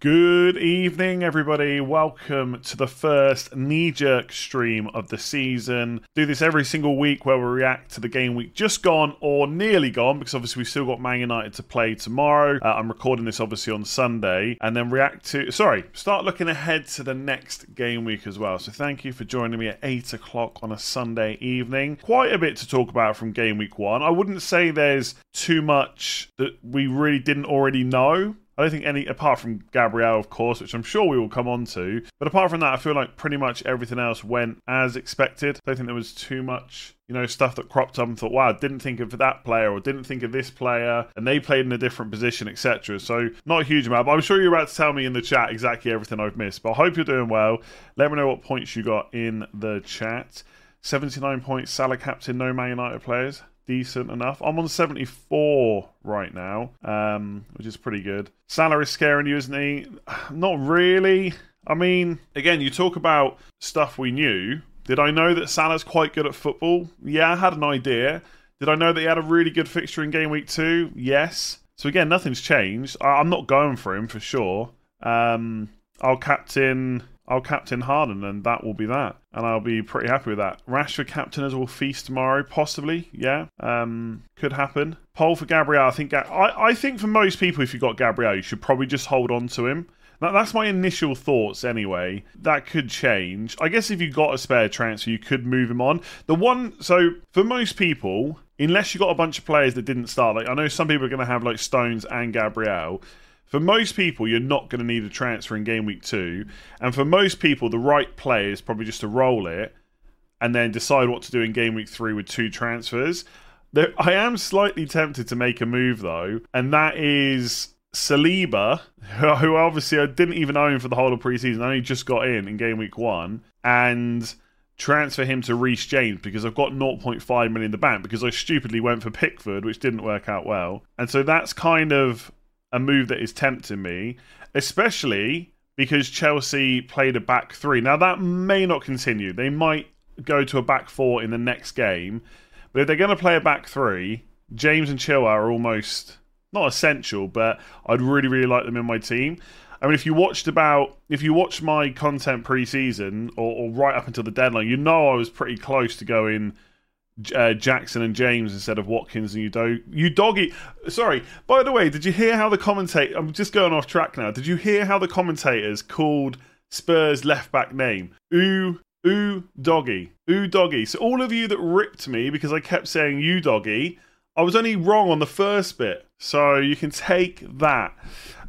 Good evening, everybody. Welcome to the first knee jerk stream of the season. Do this every single week where we react to the game week just gone or nearly gone because obviously we've still got Man United to play tomorrow. Uh, I'm recording this obviously on Sunday and then react to, sorry, start looking ahead to the next game week as well. So thank you for joining me at 8 o'clock on a Sunday evening. Quite a bit to talk about from game week one. I wouldn't say there's too much that we really didn't already know. I don't think any, apart from Gabriel, of course, which I'm sure we will come on to. But apart from that, I feel like pretty much everything else went as expected. I don't think there was too much, you know, stuff that cropped up and thought, wow, didn't think of that player or didn't think of this player and they played in a different position, etc. So not a huge amount, but I'm sure you're about to tell me in the chat exactly everything I've missed. But I hope you're doing well. Let me know what points you got in the chat. 79 points, Salah captain, no Man United players decent enough. I'm on 74 right now, um, which is pretty good. Salah is scaring you, isn't he? Not really. I mean, again, you talk about stuff we knew. Did I know that Salah's quite good at football? Yeah, I had an idea. Did I know that he had a really good fixture in game week two? Yes. So again, nothing's changed. I'm not going for him for sure. Um, I'll captain I'll captain Haaland, and that will be that. And I'll be pretty happy with that. Rashford captain as will feast tomorrow, possibly. Yeah, um, could happen. Poll for Gabriel. I think. I, I think for most people, if you've got Gabriel, you should probably just hold on to him. That, that's my initial thoughts anyway. That could change. I guess if you got a spare transfer, you could move him on. The one, so for most people, unless you got a bunch of players that didn't start, like I know some people are going to have like Stones and Gabriel. For most people, you're not going to need a transfer in game week two. And for most people, the right play is probably just to roll it and then decide what to do in game week three with two transfers. There, I am slightly tempted to make a move though, and that is Saliba, who obviously I didn't even own for the whole of preseason. I only just got in in game week one, and transfer him to Reece James because I've got 0.5 million in the bank because I stupidly went for Pickford, which didn't work out well. And so that's kind of a move that is tempting me, especially because Chelsea played a back three. Now, that may not continue. They might go to a back four in the next game. But if they're going to play a back three, James and Chilwell are almost not essential, but I'd really, really like them in my team. I mean, if you watched about, if you watched my content pre-season or, or right up until the deadline, you know I was pretty close to going uh, Jackson and James instead of Watkins and you you doggy. Sorry. By the way, did you hear how the commentator? I'm just going off track now. Did you hear how the commentators called Spurs left back name? Ooh, ooh, doggy, ooh, doggy. So all of you that ripped me because I kept saying you doggy, I was only wrong on the first bit. So you can take that.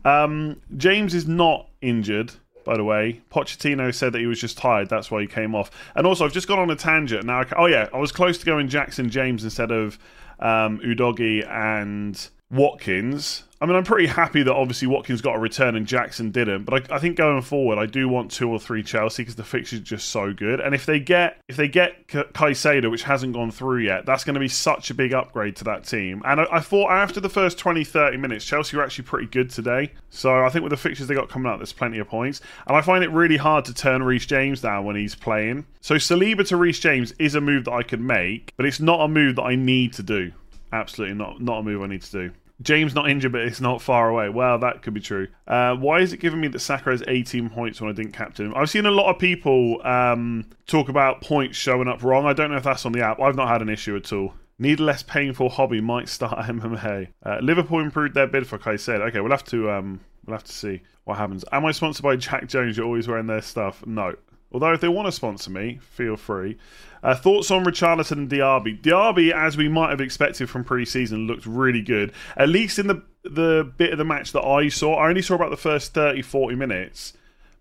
Um, James is not injured by the way. Pochettino said that he was just tired. That's why he came off. And also, I've just gone on a tangent. Now, oh yeah, I was close to going Jackson James instead of um, Udogie and Watkins. I mean, I'm pretty happy that obviously Watkins got a return and Jackson didn't. But I, I think going forward, I do want two or three Chelsea because the fixture's just so good. And if they get if they get Caicedo, which hasn't gone through yet, that's going to be such a big upgrade to that team. And I, I, thought after the first 20, 30 minutes, Chelsea were actually pretty good today. So I think with the fixtures they got coming up, there's plenty of points. And I find it really hard to turn Reece James down when he's playing. So Saliba to Reece James is a move that I could make, but it's not a move that I need to do. Absolutely not. Not a move I need to do. James not injured, but it's not far away. Well, that could be true. Uh, why is it giving me that Saka has 18 points when I didn't captain him? I've seen a lot of people um, talk about points showing up wrong. I don't know if that's on the app. I've not had an issue at all. Need a less painful hobby might start MMA. Uh, Liverpool improved their bid for Caicedo. Okay, we'll have to um, we'll have to see what happens. Am I sponsored by Jack Jones? You're always wearing their stuff. No. Although if they want to sponsor me, feel free. Uh, thoughts on Richarlison and Diaby? Diaby, as we might have expected from pre-season, looked really good. At least in the the bit of the match that I saw, I only saw about the first 30, 40 minutes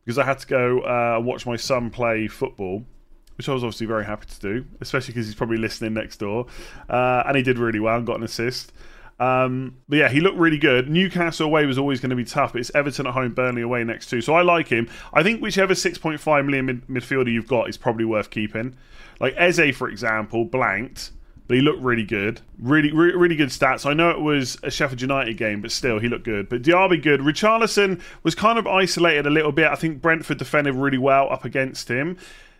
because I had to go uh, watch my son play football, which I was obviously very happy to do, especially because he's probably listening next door. Uh, and he did really well and got an assist. Um, but yeah, he looked really good. Newcastle away was always going to be tough, but it's Everton at home, Burnley away next two. So I like him. I think whichever 6.5 million mid- midfielder you've got is probably worth keeping. Like Eze, for example, blanked, but he looked really good. Really, re- really good stats. I know it was a Sheffield United game, but still, he looked good. But Diaby good. Richarlison was kind of isolated a little bit. I think Brentford defended really well up against him.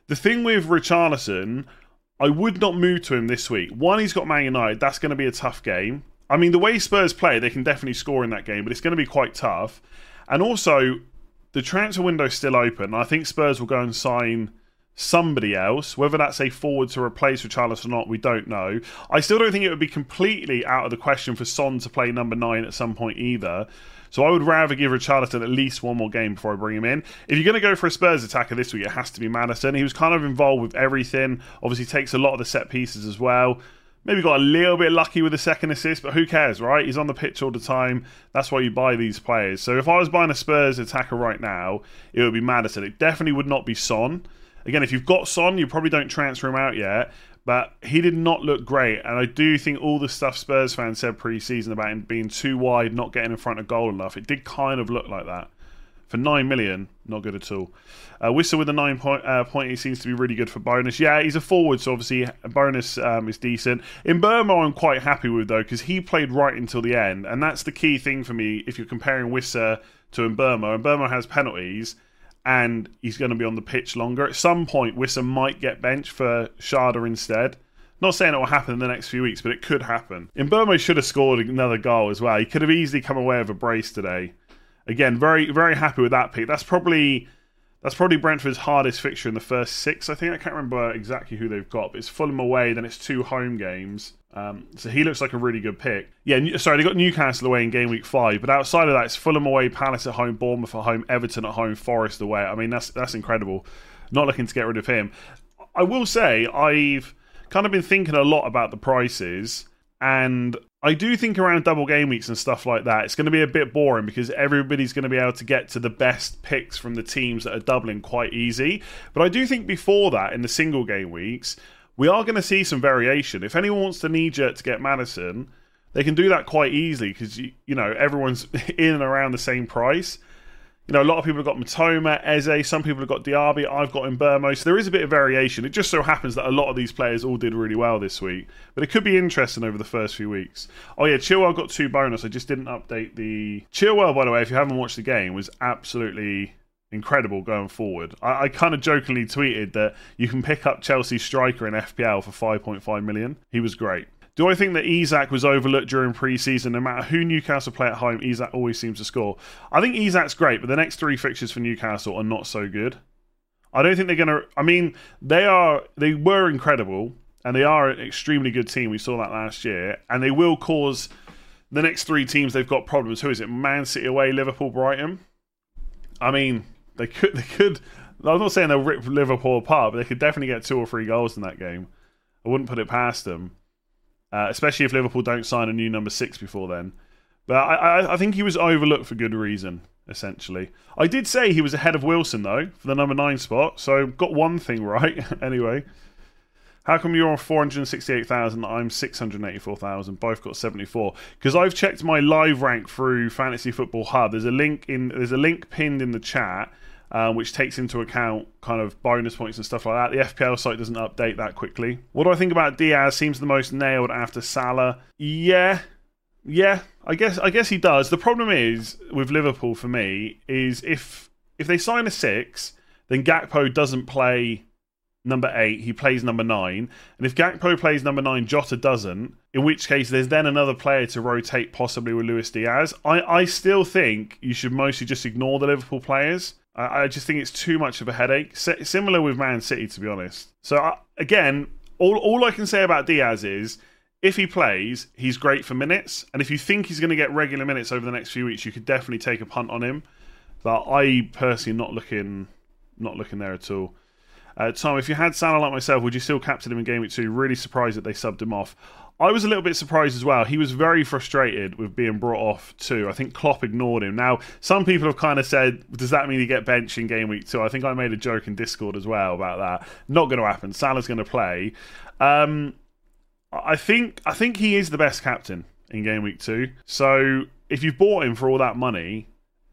The thing with Richarlison, I would not move to him this week. One, he's got Man United. That's going to be a tough game. I mean, the way Spurs play, they can definitely score in that game, but it's going to be quite tough. And also, the transfer window's still open. I think Spurs will go and sign somebody else. Whether that's a forward to replace Richarlison or not, we don't know. I still don't think it would be completely out of the question for Son to play number nine at some point either. So I would rather give Richarlison at least one more game before I bring him in. If you're going to go for a Spurs attacker this week, it has to be Maddison. He was kind of involved with everything. Obviously, takes a lot of the set pieces as well. Maybe got a little bit lucky with the second assist, but who cares, right? He's on the pitch all the time. That's why you buy these players. So if I was buying a Spurs attacker right now, it would be Maddison. It definitely would not be Son. Again, if you've got Son, you probably don't transfer him out yet, but he did not look great. And I do think all the stuff Spurs fans said pre season about him being too wide, not getting in front of goal enough, it did kind of look like that. For 9 million, not good at all. Uh, Wissa with a 9 point, uh, point, he seems to be really good for bonus. Yeah, he's a forward, so obviously bonus um, is decent. In Mbeumo, I'm quite happy with, though, because he played right until the end. And that's the key thing for me if you're comparing Wissa to Mbeumo. Mbeumo has penalties and he's going to be on the pitch longer. At some point, Wissa might get benched for Schade instead. Not saying it will happen in the next few weeks, but it could happen. Mbeumo should have scored another goal as well. He could have easily come away with a brace today. Again, very very happy with that pick. That's probably that's probably Brentford's hardest fixture in the first six. I think I can't remember exactly who they've got, but it's Fulham away, then it's two home games. Um, so he looks like a really good pick. Yeah, sorry, they got Newcastle away in game week five, but outside of that, it's Fulham away, Palace at home, Bournemouth at home, Everton at home, Forest away. I mean, that's that's incredible. Not looking to get rid of him. I will say I've kind of been thinking a lot about the prices, and I do think around double game weeks and stuff like that, it's going to be a bit boring because everybody's going to be able to get to the best picks from the teams that are doubling quite easy. But I do think before that, in the single game weeks, we are going to see some variation. If anyone wants to knee jerk to get Maddison, they can do that quite easily because you, you know everyone's in and around the same price. You know, a lot of people have got Mitoma, Eze, some people have got Diaby, I've got Mbeumo. So there is a bit of variation. It just so happens that a lot of these players all did really well this week. But it could be interesting over the first few weeks. Oh yeah, Chilwell got two bonus. I just didn't update the Chilwell, by the way, if you haven't watched the game, was absolutely incredible going forward. I, I kind of jokingly tweeted that you can pick up Chelsea striker in FPL for 5.5 million. He was great. Do I think that Isak was overlooked during pre-season? No matter who Newcastle play at home, Isak always seems to score. I think Isak's great, but the next three fixtures for Newcastle are not so good. I don't think they're going to. I mean, they are. They were incredible, and they are an extremely good team. We saw that last year, and they will cause the next three teams they've got problems. Who is it? Man City away, Liverpool, Brighton. I mean, they could. They could. I'm not saying they'll rip Liverpool apart, but they could definitely get two or three goals in that game. I wouldn't put it past them, uh, especially if Liverpool don't sign a new number six before then. But I, I, I think he was overlooked for good reason. Essentially, I did say he was ahead of Wilson though for the number nine spot, so got one thing right. anyway, how come you're on 468,000? I'm 684,000. Both got 74. Because I've checked my live rank through Fantasy Football Hub. There's a link in. There's a link pinned in the chat. Um, which takes into account kind of bonus points and stuff like that. The FPL site doesn't update that quickly. What do I think about Diaz? Seems the most nailed after Salah. Yeah, yeah. I guess I guess he does. The problem is with Liverpool for me is if if they sign a six, then Gakpo doesn't play number eight, he plays number nine. And if Gakpo plays number nine, Jota doesn't, in which case there's then another player to rotate possibly with Luis Diaz. I, I still think you should mostly just ignore the Liverpool players. I, I just think it's too much of a headache. S- similar with Man City, to be honest. So, I, again, all, all I can say about Diaz is if he plays, he's great for minutes. And if you think he's going to get regular minutes over the next few weeks, you could definitely take a punt on him. But I personally not looking not looking there at all. Uh, Tom, if you had Salah like myself, would you still captain him in game week two? Really surprised that they subbed him off. I was a little bit surprised as well. He was very frustrated with being brought off too. I think Klopp ignored him. Now, some people have kind of said, does that mean he get benched in game week two? I think I made a joke in Discord as well about that. Not going to happen. Salah's going to play. Um, I think I think he is the best captain in game week two. So if you've bought him for all that money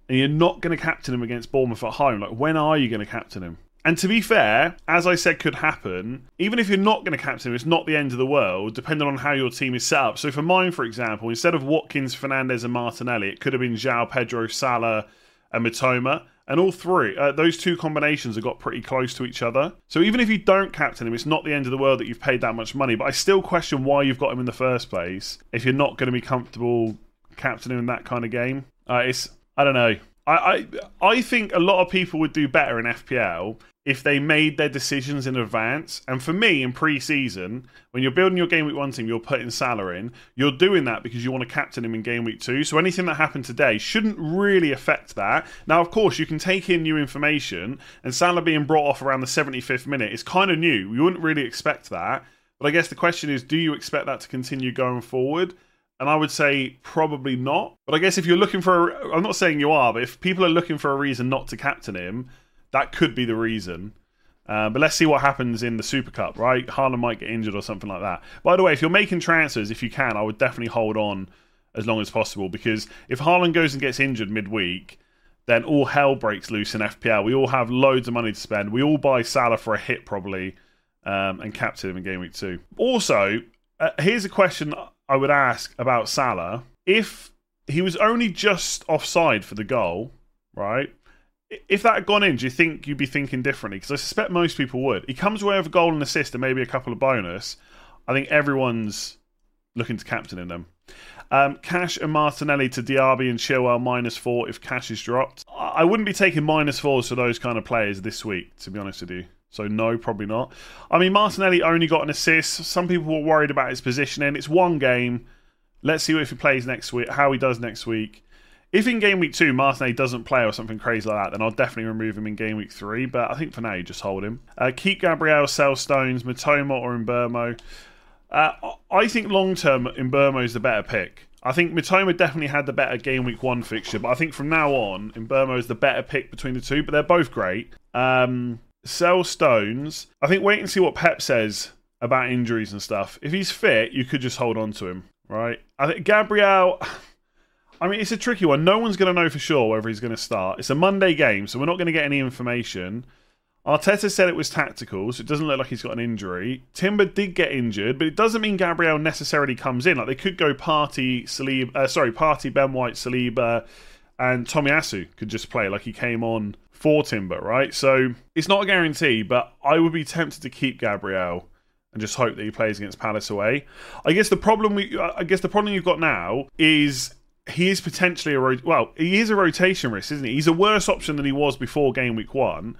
and you're not going to captain him against Bournemouth at home, like when are you going to captain him? And to be fair, as I said could happen, even if you're not going to captain him, it's not the end of the world, depending on how your team is set up. So for mine, for example, instead of Watkins, Fernandes, and Martinelli, it could have been João Pedro, Salah, and Mitoma. And all three, uh, those two combinations have got pretty close to each other. So even if you don't captain him, it's not the end of the world that you've paid that much money. But I still question why you've got him in the first place if you're not going to be comfortable captaining in that kind of game. Uh, it's I don't know. I, I I think a lot of people would do better in FPL if they made their decisions in advance. And for me, in pre-season, when you're building your game week one team, you're putting Salah in. You're doing that because you want to captain him in game week two. So anything that happened today shouldn't really affect that. Now, of course, you can take in new information, and Salah being brought off around the 75th minute is kind of new. You wouldn't really expect that. But I guess the question is, do you expect that to continue going forward? And I would say probably not. But I guess if you're looking for, i I'm not saying you are, but if people are looking for a reason not to captain him, that could be the reason. Uh, but let's see what happens in the Super Cup, right? Haaland might get injured or something like that. By the way, if you're making transfers, if you can, I would definitely hold on as long as possible because if Haaland goes and gets injured midweek, then all hell breaks loose in FPL. We all have loads of money to spend. We all buy Salah for a hit probably um, and captain him in game week two. Also, uh, here's a question I would ask about Salah. If he was only just offside for the goal, right? if that had gone in, do you think you'd be thinking differently? Because I suspect most people would. He comes away with a goal and assist and maybe a couple of bonus. I think everyone's looking to captain in them. Um, Cash and Martinelli to Diaby and Chilwell minus four if Cash is dropped. I wouldn't be taking minus fours for those kind of players this week, to be honest with you. So no, probably not. I mean, Martinelli only got an assist. Some people were worried about his positioning. It's one game. Let's see if he plays next week, how he does next week. If in game week two Martinelli doesn't play or something crazy like that, then I'll definitely remove him in game week three. But I think for now you just hold him. Uh, keep Gabriel, sell Stones, Mitoma, or Mbeumo. Uh, I think long term Mbeumo is the better pick. I think Mitoma definitely had the better game week one fixture, but I think from now on Mbeumo is the better pick between the two. But they're both great. Um, sell Stones. I think wait and see what Pep says about injuries and stuff. If he's fit, you could just hold on to him, right? I think Gabriel. I mean, it's a tricky one. No one's going to know for sure whether he's going to start. It's a Monday game, so we're not going to get any information. Arteta said it was tactical, so it doesn't look like he's got an injury. Timber did get injured, but it doesn't mean Gabriel necessarily comes in. Like they could go Partey Saliba, uh, sorry, Partey Ben White, Saliba, and Tomiyasu could just play like he came on for Timber, right? So it's not a guarantee, but I would be tempted to keep Gabriel and just hope that he plays against Palace away. I guess the problem we, I guess the problem you've got now is he is potentially a well, he is a rotation risk, isn't he? He's a worse option than he was before game week one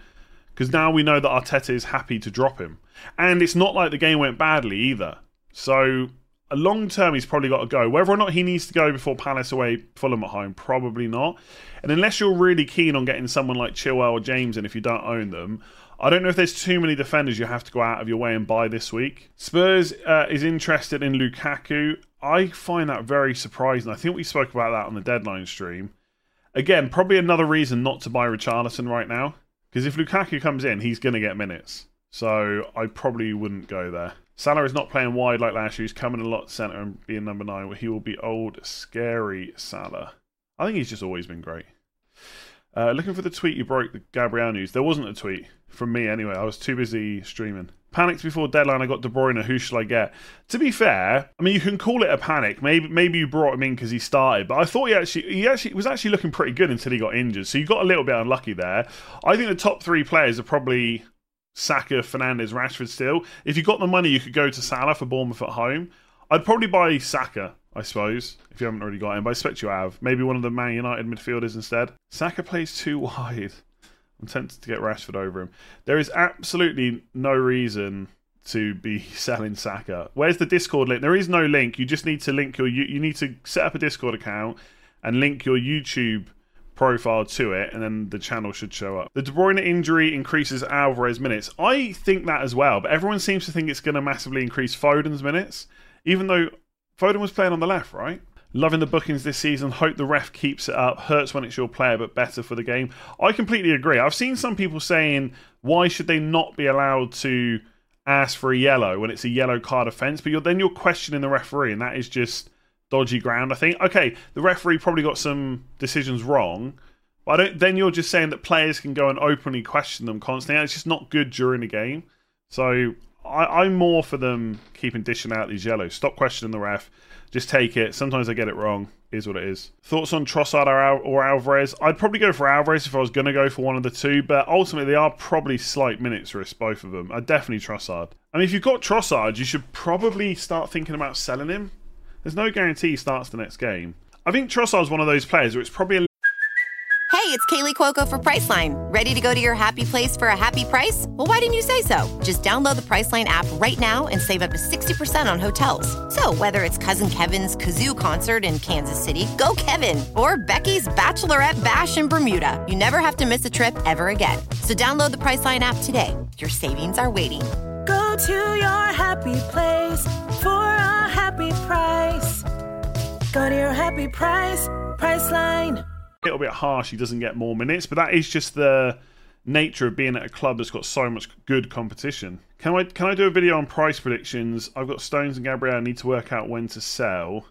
because now we know that Arteta is happy to drop him, and it's not like the game went badly either. So long term, he's probably got to go. Whether or not he needs to go before Palace away, Fulham at home, probably not. And unless you're really keen on getting someone like Chilwell or James in, if you don't own them, I don't know if there's too many defenders you have to go out of your way and buy this week. Spurs uh, is interested in Lukaku. I find that very surprising. I think we spoke about that on the deadline stream. Again, probably another reason not to buy Richarlison right now. Because if Lukaku comes in, he's going to get minutes. So I probably wouldn't go there. Salah is not playing wide like last year. He's coming a lot centre and being number nine. He will be old, scary Salah. I think he's just always been great. Uh, looking for the tweet you broke the Gabriel news. There wasn't a tweet from me anyway. I was too busy streaming. Panicked before deadline. I got De Bruyne. Who shall I get? To be fair, I mean you can call it a panic. Maybe maybe you brought him in because he started, but I thought he actually he actually was actually looking pretty good until he got injured. So you got a little bit unlucky there. I think the top three players are probably Saka, Fernandes, Rashford. Still, if you got the money, you could go to Salah for Bournemouth at home. I'd probably buy Saka. I suppose, if you haven't already got him, but I expect you have. Maybe one of the Man United midfielders instead. Saka plays too wide. I'm tempted to get Rashford over him. There is absolutely no reason to be selling Saka. Where's the Discord link? There is no link. You just need to link your. You need to set up a Discord account and link your YouTube profile to it, and then the channel should show up. The De Bruyne injury increases Alvarez minutes. I think that as well, but everyone seems to think it's going to massively increase Foden's minutes, even though Foden was playing on the left, right? Loving the bookings this season. Hope the ref keeps it up. Hurts when it's your player, but better for the game. I completely agree. I've seen some people saying, why should they not be allowed to ask for a yellow when it's a yellow card offence? But you're, then you're questioning the referee, and that is just dodgy ground, I think. Okay, the referee probably got some decisions wrong, but I don't, then you're just saying that players can go and openly question them constantly. It's just not good during the game. So I, am more for them keeping dishing out these yellows. Stop questioning the ref. Just take it. Sometimes I get it wrong. Is what it is. Thoughts on Trossard or, or Alvarez? I'd probably go for Alvarez if I was going to go for one of the two, but ultimately they are probably slight minutes risk, both of them. I'd definitely Trossard. I mean, if you've got Trossard, you should probably start thinking about selling him. There's no guarantee he starts the next game. I think Trossard's one of those players where it's probably a Hey, It's Kaley Cuoco for Priceline. Ready to go to your happy place for a happy price? Well, why didn't you say so? Just download the Priceline app right now and save up to 60% on hotels. So, whether it's Cousin Kevin's Kazoo concert in Kansas City, go Kevin, or Becky's Bachelorette Bash in Bermuda, you never have to miss a trip ever again. So, download the Priceline app today. Your savings are waiting. To your happy place for a happy price. Go to your happy price, Priceline. A little bit harsh he doesn't get more minutes, but that is just the nature of being at a club that's got so much good competition. Can I can I do a video on price predictions? I've got Stones and Gabriel. I need to work out when to sell.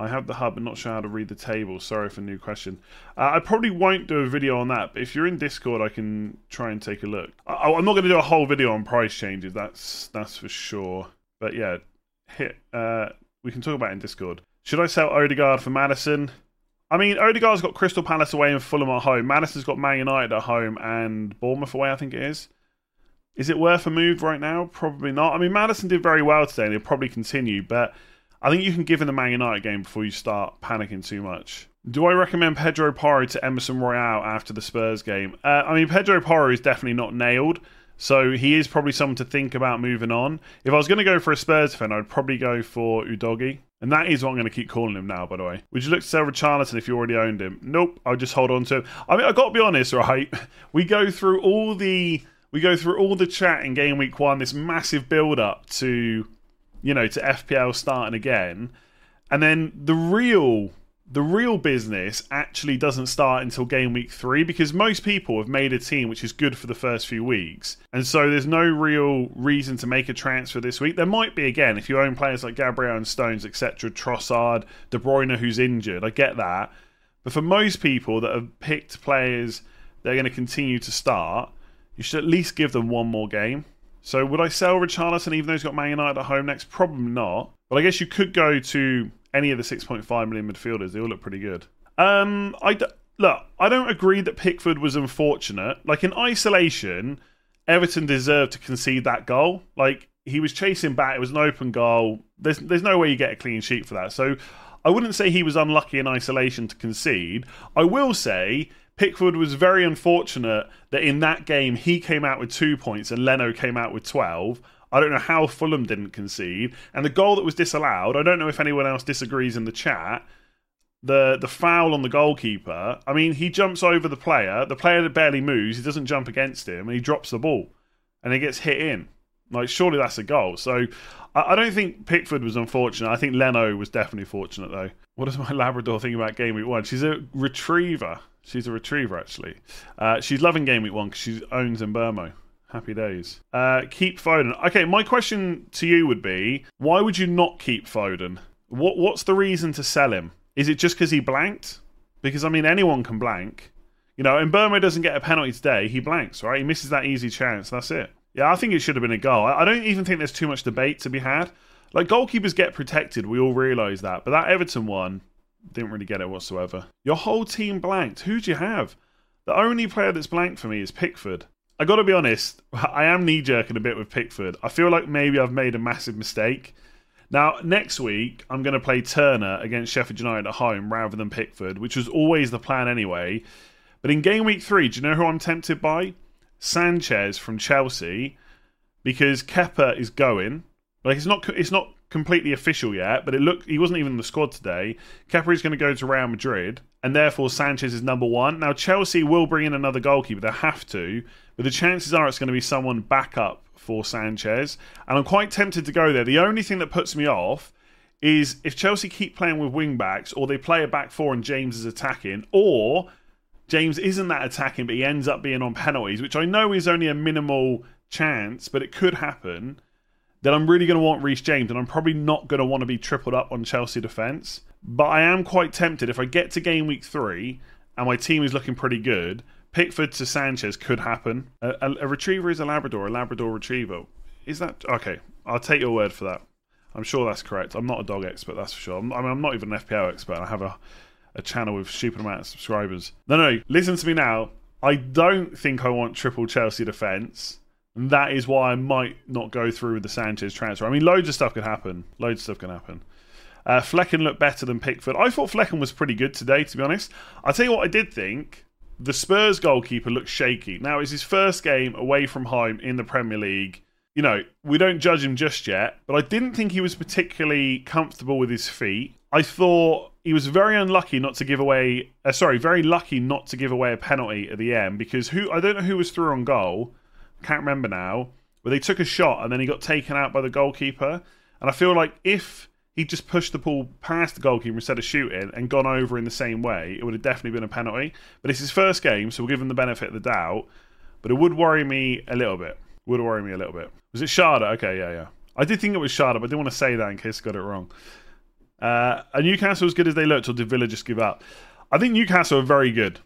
I have the hub, but not sure how to read the table. Sorry for new question. Uh, I probably won't do a video on that, but if you're in Discord, I can try and take a look. I, am not going to do a whole video on price changes. That's that's for sure. But yeah, hit. Uh, we can talk about in Discord. Should I sell Odegaard for Maddison? I mean, Odegaard's got Crystal Palace away and Fulham at home. Maddison's got Man United at home and Bournemouth away, I think it is. Is it worth a move right now? Probably not. I mean, Maddison did very well today and he'll probably continue, but I think you can give him the Man United game before you start panicking too much. Do I recommend Pedro Porro to Emerson Royal after the Spurs game? Uh, I mean, Pedro Porro is definitely not nailed, so he is probably someone to think about moving on. If I was going to go for a Spurs fan, I'd probably go for Udogie. And that is what I'm going to keep calling him now, by the way. Would you look to sell Richarlison if you already owned him? Nope. I'll just hold on to him. I mean, i got to be honest, right? We go through all the we go through all the chat in game week one, this massive build up to, you know, to FPL starting again, and then the real the real business actually doesn't start until game week three because most people have made a team which is good for the first few weeks. And so there's no real reason to make a transfer this week. There might be again if you own players like Gabriel and Stones, etc., Trossard, De Bruyne, who's injured. I get that. But for most people that have picked players they're going to continue to start, you should at least give them one more game. So would I sell Richarlison even though he's got Man United at home next? Probably not. But I guess you could go to any of the 6.5 million midfielders. They all look pretty good. Um, I d- look, I don't agree that Pickford was unfortunate. Like in isolation, Everton deserved to concede that goal. Like he was chasing back. It was an open goal. There's there's no way you get a clean sheet for that. So I wouldn't say he was unlucky in isolation to concede. I will say Pickford was very unfortunate that in that game he came out with two points and Leno came out with 12. I don't know how Fulham didn't concede. And the goal that was disallowed, I don't know if anyone else disagrees in the chat. The the foul on the goalkeeper. I mean, he jumps over the player. The player that barely moves. He doesn't jump against him, and he drops the ball, and he gets hit in. Like, surely that's a goal. So, I, don't think Pickford was unfortunate. I think Leno was definitely fortunate, though. What does my Labrador think about Game Week One? She's a retriever. She's a retriever, actually. Uh, she's loving Game Week One because she owns Mbeumo. Happy days. Uh, keep Foden. Okay, my question to you would be: Why would you not keep Foden? What What's the reason to sell him? Is it just because he blanked? Because I mean, anyone can blank. You know, and Mbeumo doesn't get a penalty today. He blanks, right? He misses that easy chance. That's it. Yeah, I think it should have been a goal. I don't even think there's too much debate to be had. Like goalkeepers get protected, we all realise that. But that Everton one didn't really get it whatsoever. Your whole team blanked. Who do you have? The only player that's blanked for me is Pickford. I got to be honest, I am knee jerking a bit with Pickford. I feel like maybe I've made a massive mistake. Now, next week, I'm going to play Turner against Sheffield United at home rather than Pickford, which was always the plan anyway. But in game week three, do you know who I'm tempted by? Sanchez from Chelsea, because Kepa is going. Like it's not it's not completely official yet, but it looked he wasn't even in the squad today. Kepa is going to go to Real Madrid, and therefore Sanchez is number one. Now Chelsea will bring in another goalkeeper; they have to, but the chances are it's going to be someone back up for Sanchez, and I'm quite tempted to go there. The only thing that puts me off is if Chelsea keep playing with wing backs, or they play a back four and James is attacking, or James isn't that attacking, but he ends up being on penalties, which I know is only a minimal chance, but it could happen then I'm really going to want Reece James, and I'm probably not going to want to be tripled up on Chelsea defence. But I am quite tempted if I get to game week three and my team is looking pretty good. Pickford to Sanchez could happen. A, a, a retriever is a Labrador, a Labrador retriever. Is that okay? I'll take your word for that. I'm sure that's correct. I'm not a dog expert, that's for sure. I'm, I mean, I'm not even an FPL expert. I have a, a channel with stupid amount of subscribers. No, no, listen to me now. I don't think I want triple Chelsea defence. And that is why I might not go through with the Sanchez transfer. I mean, loads of stuff could happen. Loads of stuff can happen. Uh, Flekken looked better than Pickford. I thought Flekken was pretty good today, to be honest. I'll tell you what I did think. the Spurs goalkeeper looks shaky. Now, it's his first game away from home in the Premier League. You know, we don't judge him just yet, but I didn't think he was particularly comfortable with his feet. I thought he was very unlucky not to give away. Uh, sorry, very lucky not to give away a penalty at the end because who I don't know who was through on goal. Can't remember now. But they took a shot and then he got taken out by the goalkeeper. And I feel like if he just pushed the ball past the goalkeeper instead of shooting and gone over in the same way, it would have definitely been a penalty. But it's his first game, so we'll give him the benefit of the doubt. But it would worry me a little bit. Would worry me a little bit. Was it Schade? Okay, yeah, yeah. I did think it was Schade, but I didn't want to say that in case I got it wrong. Uh, are Newcastle as good as they looked, or did Villa just give up? I think Newcastle are very good.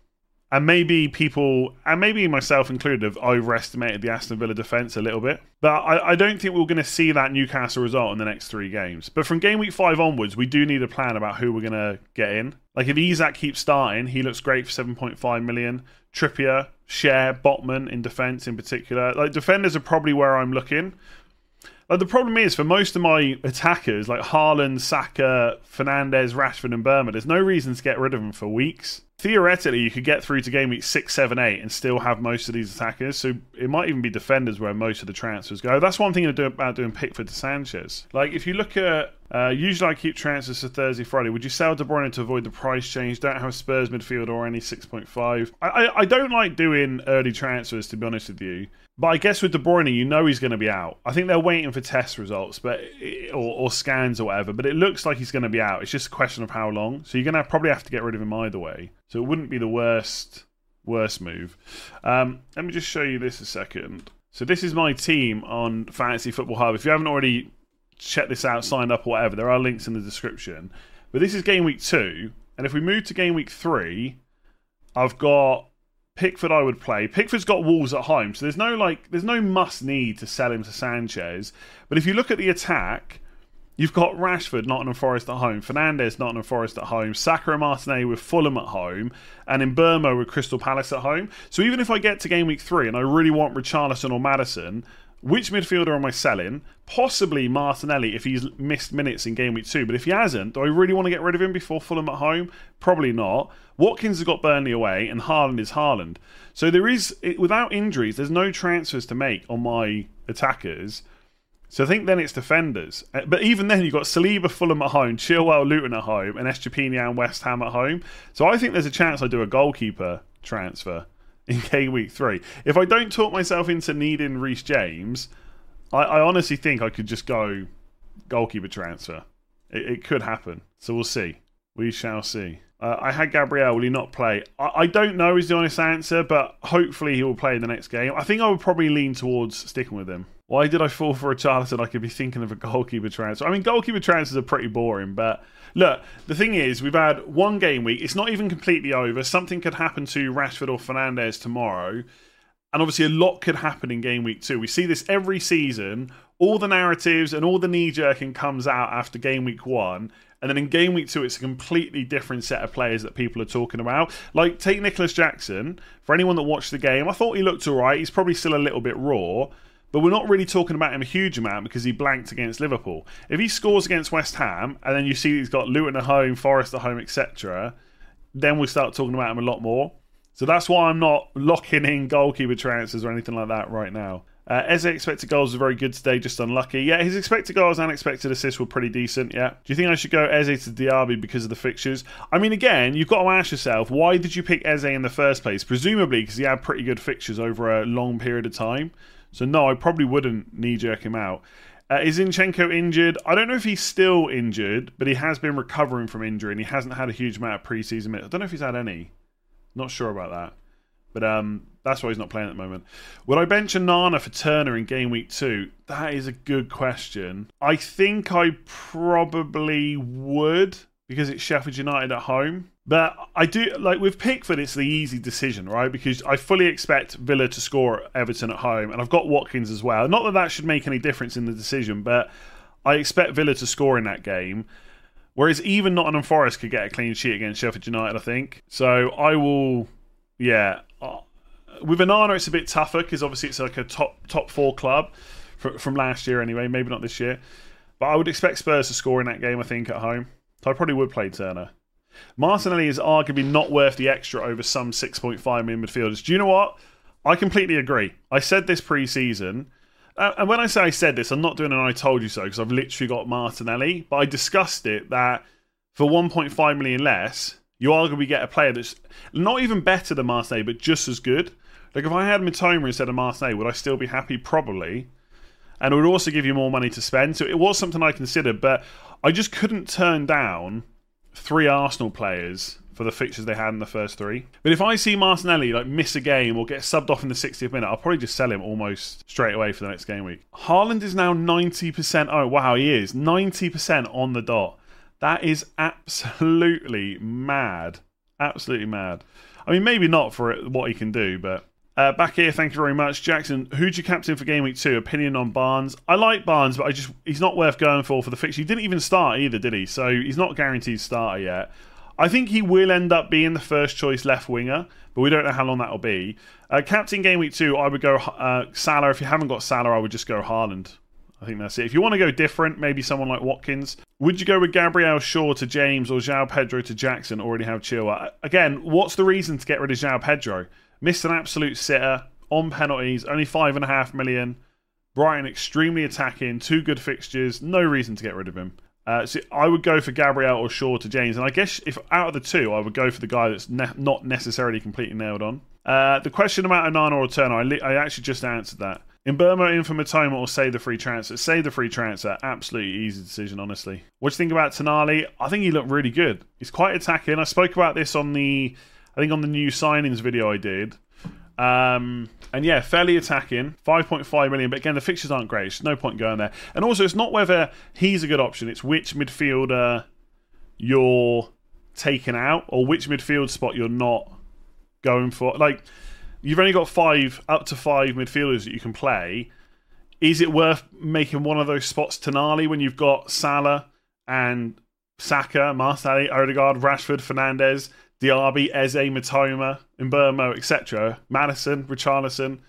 And maybe people, and maybe myself included, have overestimated the Aston Villa defence a little bit. But I, I don't think we're going to see that Newcastle result in the next three games. But from game week five onwards, we do need a plan about who we're going to get in. Like if Isak keeps starting, he looks great for 7.5 million. Trippier, Schär, Botman in defence in particular. Like defenders are probably where I'm looking. Like the problem is for most of my attackers, like Haaland, Saka, Fernandes, Rashford, and Mbeumo, there's no reason to get rid of them for weeks. Theoretically, you could get through to game week six, seven, eight, and still have most of these attackers. So it might even be defenders where most of the transfers go. That's one thing to do about doing Pickford to Sanchez. Like if you look at uh, usually I keep transfers for Thursday, Friday. Would you sell De Bruyne to avoid the price change? Don't have Spurs midfield or any 6.5. I, I, I don't like doing early transfers to be honest with you. But I guess with De Bruyne, you know he's going to be out. I think they're waiting for test results, but or, or scans or whatever. But it looks like he's going to be out. It's just a question of how long. So you're going to probably have to get rid of him either way. So it wouldn't be the worst worst move. Um, let me just show you this a second. So this is my team on Fantasy Football Hub. If you haven't already checked this out, signed up, or whatever, there are links in the description. But this is game week two, and if we move to game week three, I've got Pickford I would play. Pickford's got Wolves at home, so there's no like there's no must need to sell him to Sanchez. But if you look at the attack, you've got Rashford, Nottingham Forest at home, Fernandes, Nottingham Forest at home, Saka and Martinelli with Fulham at home, and Mbeumo with Crystal Palace at home. So even if I get to game week three and I really want Richarlison or Maddison, which midfielder am I selling? Possibly Martinelli if he's missed minutes in game week two. But if he hasn't, do I really want to get rid of him before Fulham at home? Probably not. Watkins has got Burnley away, and Haaland is Haaland. So there is, without injuries, there's no transfers to make on my attackers. So I think then it's defenders. Uh, but even then, you've got Saliba, Fulham at home, Chilwell, Luton at home, and Estupiñán and West Ham at home. So I think there's a chance I do a goalkeeper transfer in game week three. If I don't talk myself into needing Reece James, I, I, honestly think I could just go goalkeeper transfer. It, it, could happen. So we'll see. We shall see. Uh, I had Gabriel. Will he not play? I, I, don't know is the honest answer, but hopefully he will play in the next game. I think I would probably lean towards sticking with him. Why did I fall for a Richarlison? I could be thinking of a goalkeeper transfer. I mean, goalkeeper transfers are pretty boring, but look, the thing is, we've had one game week. It's not even completely over. Something could happen to Rashford or Fernandes tomorrow. And obviously, a lot could happen in game week two. We see this every season. All the narratives and all the knee jerking comes out after game week one. And then in game week two, it's a completely different set of players that people are talking about. Like, take Nicolas Jackson. For anyone that watched the game, I thought he looked all right. He's probably still a little bit raw. But we're not really talking about him a huge amount because he blanked against Liverpool. If he scores against West Ham and then you see he's got Luton at home, Forest at home, etc., then we start talking about him a lot more. So that's why I'm not locking in goalkeeper transfers or anything like that right now. Uh, Eze expected goals were very good today, just unlucky. Yeah, his expected goals and expected assists were pretty decent. Yeah. Do you think I should go Eze to Diaby because of the fixtures? I mean, again, you've got to ask yourself, why did you pick Eze in the first place? Presumably because he had pretty good fixtures over a long period of time. So no, I probably wouldn't knee jerk him out. Uh, is Zinchenko injured? I don't know if he's still injured, but he has been recovering from injury and he hasn't had a huge amount of preseason. I don't know if he's had any. Not sure about that. But um, that's why he's not playing at the moment. Would I bench Onana for Turner in game week two? That is a good question. I think I probably would because it's Sheffield United at home. But I do like with Pickford, it's the easy decision, right? Because I fully expect Villa to score Everton at home, and I've got Watkins as well. Not that that should make any difference in the decision, but I expect Villa to score in that game. Whereas even Nottingham Forest could get a clean sheet against Sheffield United, I think. So I will, yeah. With Onana, it's a bit tougher because obviously it's like a top top four club from last year anyway. Maybe not this year, but I would expect Spurs to score in that game. I think at home, so I probably would play Turner. Martinelli is arguably not worth the extra over some 6.5 million midfielders. Do you know what? I completely agree. I said this pre-season, uh, and when I say I said this, I'm not doing an "I told you so" because I've literally got Martinelli. But I discussed it that for 1.5 million less, you are going to get a player that's not even better than Martinelli, but just as good. Like if I had Mitoma instead of Martinelli, would I still be happy? Probably. And it would also give you more money to spend. So it was something I considered, but I just couldn't turn down three Arsenal players for the fixtures they had in the first three. But if I see Martinelli like miss a game or get subbed off in the 60th minute, I'll probably just sell him almost straight away for the next game week. Haaland is now 90%. Oh, wow, he is 90% on the dot. That is absolutely mad. Absolutely mad. I mean, maybe not for what he can do, but uh, back here, thank you very much, Jackson. Who'd you captain for game week two? Opinion on Barnes? I like Barnes, but I just he's not worth going for for the fixture. He didn't even start either, did he? So he's not guaranteed starter yet. I think he will end up being the first choice left winger, but we don't know how long that'll be. Uh, captain game week two, I would go uh, Salah. If you haven't got Salah, I would just go Haaland. I think that's it. If you want to go different, maybe someone like Watkins. Would you go with Gabriel Shaw to James or João Pedro to Jackson? Already have Chilwell. Again, what's the reason to get rid of João Pedro? Missed an absolute sitter on penalties, only five and a half million. Brighton extremely attacking, two good fixtures, no reason to get rid of him. Uh, so I would go for Gabriel or Shaw to James, and I guess if out of the two, I would go for the guy that's ne- not necessarily completely nailed on. Uh, the question about Onana or Turner, I, li- I actually just answered that. Mbeumo, in for Mitoma or save the free transfer? Save the free transfer. Absolutely easy decision, honestly. What do you think about Tonali? I think he looked really good. He's quite attacking. I spoke about this on the, I think on the new signings video I did. Um, and yeah, fairly attacking, 5.5 million. But again, the fixtures aren't great. There's no point going there. And also, it's not whether he's a good option, it's which midfielder you're taking out or which midfield spot you're not going for. Like, you've only got five, up to five midfielders that you can play. Is it worth making one of those spots Tonali when you've got Salah and Saka, Marseille, Odegaard, Rashford, Fernandes? Diaby, Eze, Mitoma, Mbeumo, etc. Maddison, Richarlison.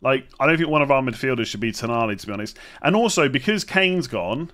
Like, I don't think one of our midfielders should be Tonali, to be honest. And also, because Kane's gone,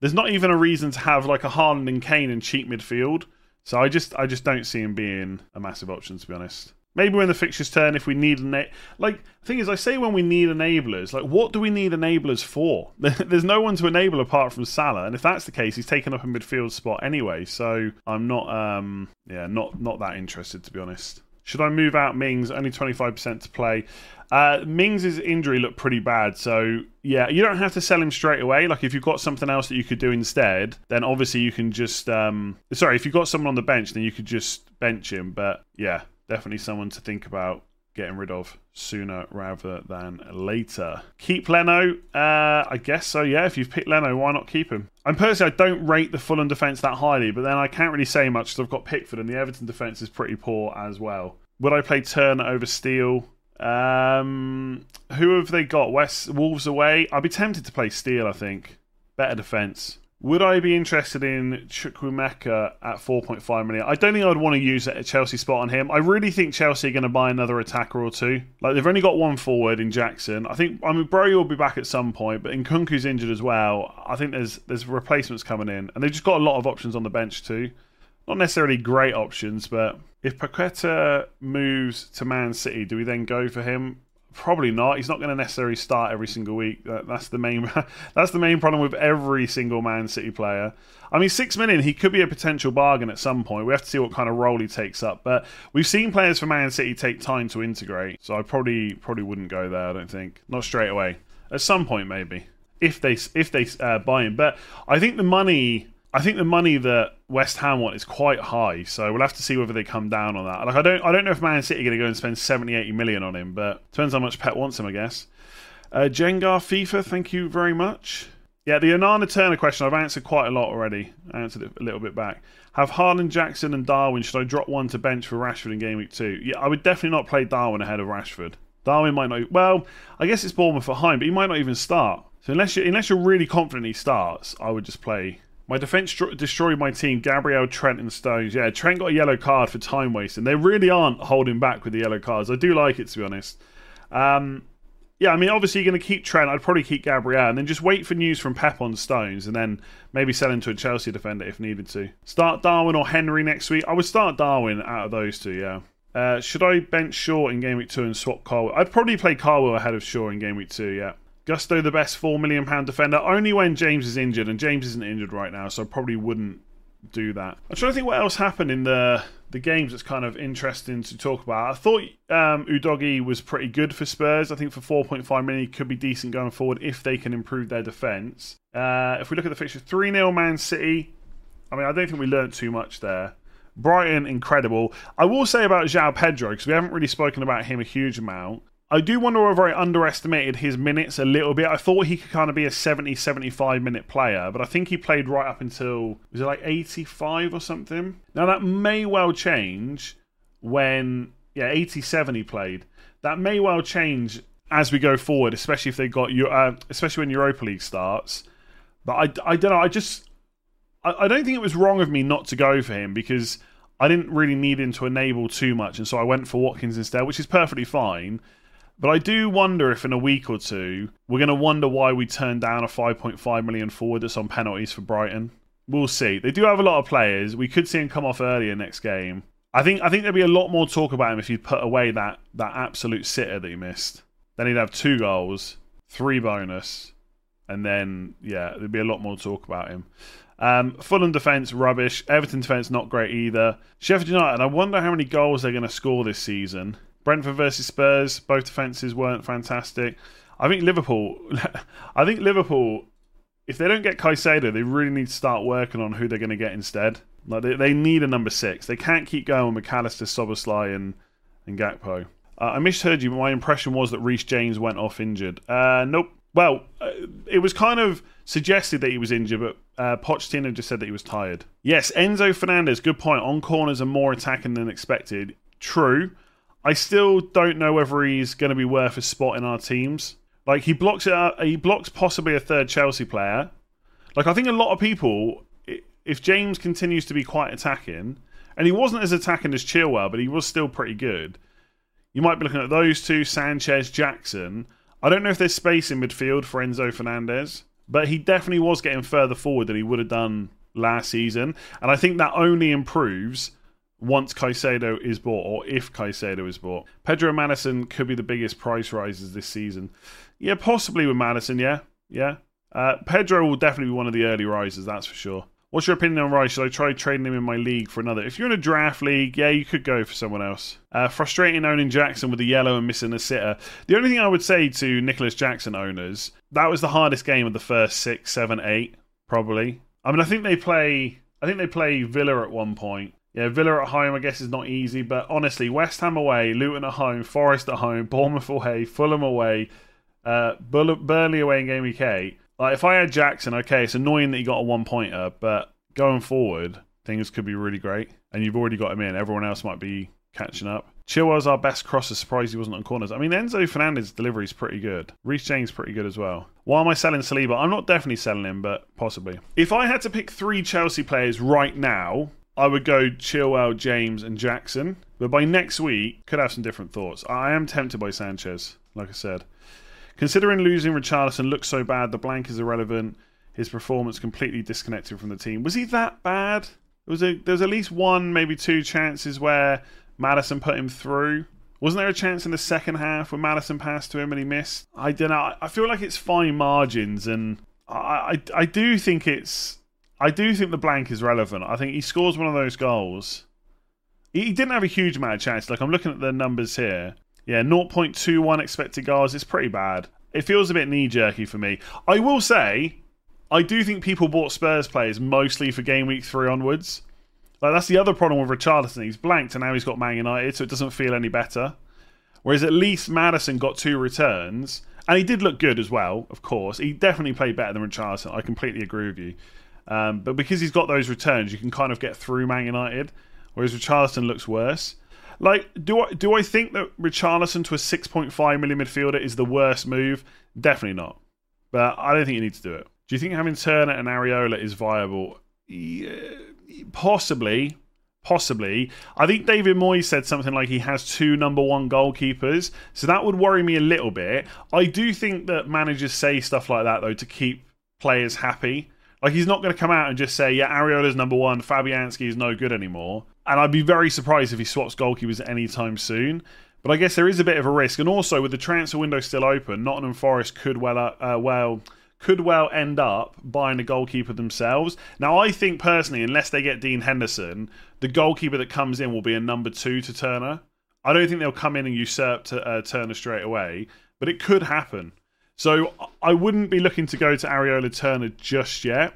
there's not even a reason to have like a Haaland and Kane in cheap midfield. So I just, I just don't see him being a massive option, to be honest. Maybe when the fixtures turn, if we need an like the thing is, I say when we need enablers, like what do we need enablers for? There's no one to enable apart from Salah, and if that's the case, he's taken up a midfield spot anyway. So I'm not, um, yeah, not not that interested to be honest. Should I move out Mings? Only 25% to play. Uh, Mings' injury looked pretty bad, so yeah, you don't have to sell him straight away. Like if you've got something else that you could do instead, then obviously you can just. Um, sorry, if you've got someone on the bench, then you could just bench him. But yeah, definitely someone to think about getting rid of sooner rather than later. Keep Leno? Uh, I guess so, yeah. If you've picked Leno, why not keep him? I'm personally, I don't rate the Fulham defence that highly, but then I can't really say much because I've got Pickford and the Everton defence is pretty poor as well. Would I play Turner over Steele? Um, who have they got? West Wolves away. I'd be tempted to play Steele. I think better defence. Would I be interested in Chukwuemeka at 4.5 million? I don't think I'd want to use a Chelsea spot on him. I really think Chelsea are going to buy another attacker or two. Like they've only got one forward in Jackson. I think I mean Bro will be back at some point, but Nkunku's injured as well. I think there's there's replacements coming in, and they've just got a lot of options on the bench too. Not necessarily great options, but if Paqueta moves to Man City, do we then go for him? Probably not. He's not going to necessarily start every single week. That's the main. that's the main problem with every single Man City player. I mean, six million. He could be a potential bargain at some point. We have to see what kind of role he takes up. But we've seen players for Man City take time to integrate. So I probably probably wouldn't go there. I don't think. Not straight away. At some point, maybe if they if they uh, buy him. But I think the money I think the money that West Ham want is quite high, so we'll have to see whether they come down on that. Like I don't, I don't know if Man City are going to go and spend 70, 80 million on him, but depends how much Pep wants him, I guess. Uh, Jengar FIFA, thank you very much. Yeah, the Onana Turner question I've answered quite a lot already. I answered it a little bit back. Have Haaland, Jackson, and Darwin? Should I drop one to bench for Rashford in game week two? Yeah, I would definitely not play Darwin ahead of Rashford. Darwin might not. Well, I guess it's Bournemouth at home, but he might not even start. So unless you unless you're really confident he starts, I would just play my defence destroyed my team. Gabriel, Trent, and Stones. Yeah, Trent got a yellow card for time wasting. They really aren't holding back with the yellow cards. I do like it to be honest. Um, yeah, I mean, obviously you're going to keep Trent. I'd probably keep Gabriel and then just wait for news from Pep on Stones and then maybe sell into a Chelsea defender if needed to. Start Darwin or Henry next week. I would start Darwin out of those two, yeah. Uh, should I bench Shaw in game week two and swap Carwell? I'd probably play Carwell ahead of Shaw in game week two, yeah. Gusto, the best £4 million defender, only when James is injured, and James isn't injured right now, so I probably wouldn't do that. I'm trying to think what else happened in the the games that's kind of interesting to talk about. I thought um, Udogie was pretty good for Spurs. I think for 4.5 million, could be decent going forward if they can improve their defence. Uh, if we look at the fixture, 3 0 Man City. I mean, I don't think we learned too much there. Brighton, incredible. I will say about João Pedro, because we haven't really spoken about him a huge amount. I do wonder whether I underestimated his minutes a little bit. I thought he could kind of be a 70, 75 minute player, but I think he played right up until, was it like 85 or something? Now, that may well change when, yeah, 87 he played. That may well change as we go forward, especially if they got, uh, especially when Europa League starts. But I, I don't know, I just, I, I don't think it was wrong of me not to go for him because I didn't really need him to enable too much, and so I went for Watkins instead, which is perfectly fine. But I do wonder if in a week or two we're going to wonder why we turned down a 5.5 million forward that's on penalties for Brighton. We'll see. They do have a lot of players. We could see him come off earlier next game. I think I think there'd be a lot more talk about him if he'd put away that that absolute sitter that he missed. Then he'd have two goals, three bonus, and then yeah, there'd be a lot more talk about him. Um, Fulham defence rubbish. Everton defence not great either. Sheffield United. I wonder how many goals they're going to score this season. Brentford versus Spurs, both defences weren't fantastic. I think Liverpool, I think Liverpool, if they don't get Caicedo, they really need to start working on who they're going to get instead. Like they, they need a number six. They can't keep going with Mac Allister, Szoboszlai, and and Gakpo. Uh, I misheard you, but my impression was that Reece James went off injured. Uh, nope. Well, uh, it was kind of suggested that he was injured, but uh, Pochettino just said that he was tired. Yes, Enzo Fernandez, good point. On corners are more attacking than expected. True. I still don't know whether he's going to be worth a spot in our teams. Like he blocks it. Out, he blocks possibly a third Chelsea player. Like I think a lot of people, if James continues to be quite attacking, and he wasn't as attacking as Chilwell, but he was still pretty good. You might be looking at those two, Sanchez, Jackson. I don't know if there's space in midfield for Enzo Fernandez, but he definitely was getting further forward than he would have done last season, and I think that only improves once Caicedo is bought, or if Caicedo is bought. Pedro Maddison could be the biggest price rises this season. Yeah, possibly with Maddison, yeah. Yeah. Uh, Pedro will definitely be one of the early risers, that's for sure. What's your opinion on Rice? Should I try trading him in my league for another? If you're in a draft league, yeah, you could go for someone else. Uh, frustrating owning Jackson with the yellow and missing a sitter. The only thing I would say to Nicolas Jackson owners, that was the hardest game of the first six, seven, eight, probably. I mean, I think they play. I think they play Villa at one point. Yeah, Villa at home, I guess, is not easy, but honestly, West Ham away, Luton at home, Forest at home, Bournemouth away, Fulham away, uh, Burnley away in game week eight. Like, if I had Jackson, okay, it's annoying that he got a one pointer, but going forward, things could be really great. And you've already got him in. Everyone else might be catching up. Chilwell's our best crosser. Surprised he wasn't on corners. I mean, Enzo Fernandez's delivery is pretty good. Reece James pretty good as well. Why am I selling Saliba? I'm not definitely selling him, but possibly. If I had to pick three Chelsea players right now I would go Chilwell, James, and Jackson. But by next week, could have some different thoughts. I am tempted by Sanchez, like I said. Considering losing Richarlison looks so bad, the blank is irrelevant. His performance completely disconnected from the team. Was he that bad? There was, a, there was at least one, maybe two chances where Maddison put him through. Wasn't there a chance in the second half when Maddison passed to him and he missed? I don't know. I feel like it's fine margins, and I, I, I do think it's I do think the blank is relevant. I think he scores one of those goals. He, didn't have a huge amount of chance. Like I'm looking at the numbers here. Yeah, 0.21 expected goals. It's pretty bad. It feels a bit knee jerky for me. I will say, I do think people bought Spurs players mostly for game week three onwards. Like that's the other problem with Richarlison. He's blanked and now he's got Man United, so it doesn't feel any better. Whereas at least Maddison got two returns, and he did look good as well. Of course, he definitely played better than Richarlison. I completely agree with you. Um, but because he's got those returns, you can kind of get through Man United. Whereas Richarlison looks worse. Like, do I do I think that Richarlison to a 6.5 million midfielder is the worst move? Definitely not. But I don't think you need to do it. Do you think having Turner and Areola is viable? Yeah, possibly, Possibly. I think David Moyes said something like he has two number one goalkeepers, so that would worry me a little bit. I do think that managers say stuff like that, though, to keep players happy. Like, he's not going to come out and just say, yeah, Areola's number one, Fabianski is no good anymore. And I'd be very surprised if he swaps goalkeepers anytime soon. But I guess there is a bit of a risk. And also, with the transfer window still open, Nottingham Forest could well, uh, well could well end up buying a goalkeeper themselves. Now, I think personally, unless they get Dean Henderson, the goalkeeper that comes in will be a number two to Turner. I don't think they'll come in and usurp to, uh, Turner straight away, but it could happen. So I wouldn't be looking to go to Areola Turner just yet.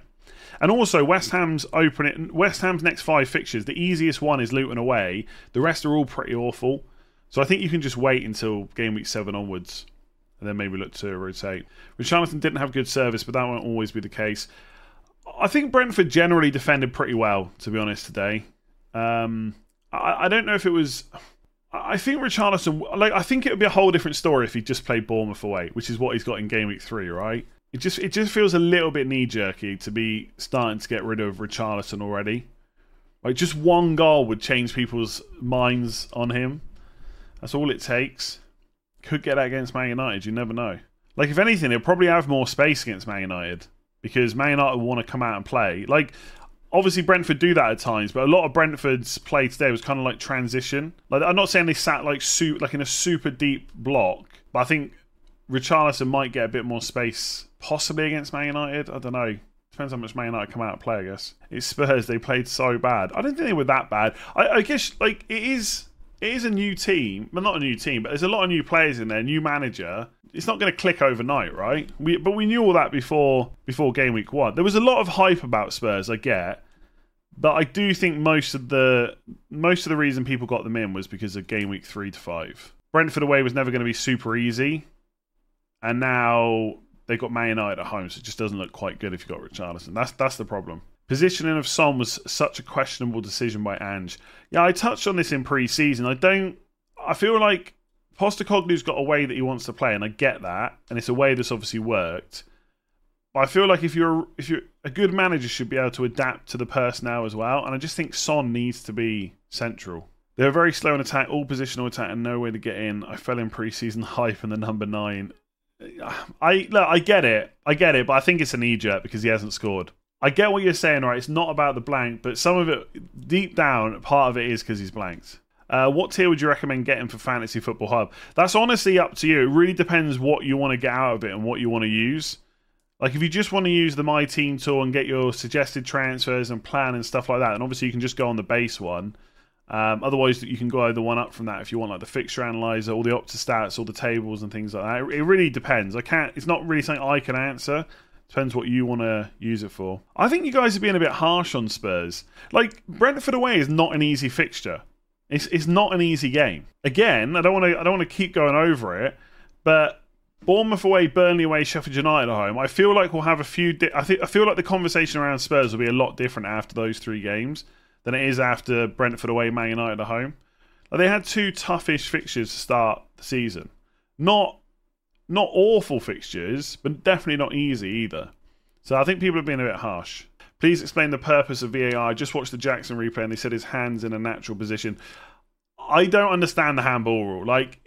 And also, West Ham's open it. West Ham's next five fixtures. The easiest one is Luton away. The rest are all pretty awful. So I think you can just wait until game week seven onwards and then maybe look to rotate. Richarlison didn't have good service, but that won't always be the case. I think Brentford generally defended pretty well, to be honest, today. Um, I, I, don't know if it was. I think Richarlison, like, I think it would be a whole different story if he just played Bournemouth away, which is what he's got in game week three, right? It just it just feels a little bit knee jerky to be starting to get rid of Richarlison already. Like just one goal would change people's minds on him. That's all it takes. Could get that against Man United. You never know. Like if anything, he'll probably have more space against Man United because Man United want to come out and play. Like obviously Brentford do that at times, but a lot of Brentford's play today was kind of like transition. Like I'm not saying they sat like su- like in a super deep block, but I think Richarlison might get a bit more space possibly against Man United. I don't know. Depends how much Man United come out and play, I guess. It's Spurs, they played so bad. I don't think they were that bad. I, I guess like it is it is a new team. Well, not a new team, but there's a lot of new players in there, new manager. It's not going to click overnight, right? We, but we knew all that before before game week one. There was a lot of hype about Spurs, I get, but I do think most of the most of the reason people got them in was because of game week three to five. Brentford away was never going to be super easy, and now they've got Man United at home, so it just doesn't look quite good if you've got Richarlison. That's that's the problem. Positioning of Son was such a questionable decision by Ange. Yeah, I touched on this in pre-season. I don't. I feel like Postecoglou's got a way that he wants to play, and I get that, and it's a way that's obviously worked. But I feel like if you're if you're a good manager, should be able to adapt to the personnel as well. And I just think Son needs to be central. They're very slow in attack, all positional attack, and nowhere to get in. I fell in preseason hype in the number nine. I look, I get it, I get it, but I think it's an knee jerk because he hasn't scored. I get what you're saying, right? It's not about the blank, but some of it, deep down, part of it is because he's blanked. Uh, what tier would you recommend getting for Fantasy Football Hub? That's honestly up to you. It really depends what you want to get out of it and what you want to use. Like, if you just want to use the My Team tool and get your suggested transfers and plan and stuff like that, and obviously you can just go on the base one. Um, otherwise, you can go either one up from that if you want, like the fixture analyzer, all the Opta stats, all the tables and things like that. It really depends. I can't. It's not really something I can answer. Depends what you want to use it for. I think you guys are being a bit harsh on Spurs. Like Brentford away is not an easy fixture. It's it's not an easy game. Again, I don't want to I don't want to keep going over it, but Bournemouth away, Burnley away, Sheffield United at home. I feel like we'll have a few. Di- I think I feel like the conversation around Spurs will be a lot different after those three games than it is after Brentford away, Man United at home. Like, they had two toughish fixtures to start the season. Not not awful fixtures, but definitely not easy either. So I think people have been a bit harsh. Please explain the purpose of VAR. I just watched the Jackson replay and they said his hands in a natural position. I don't understand the handball rule. Like,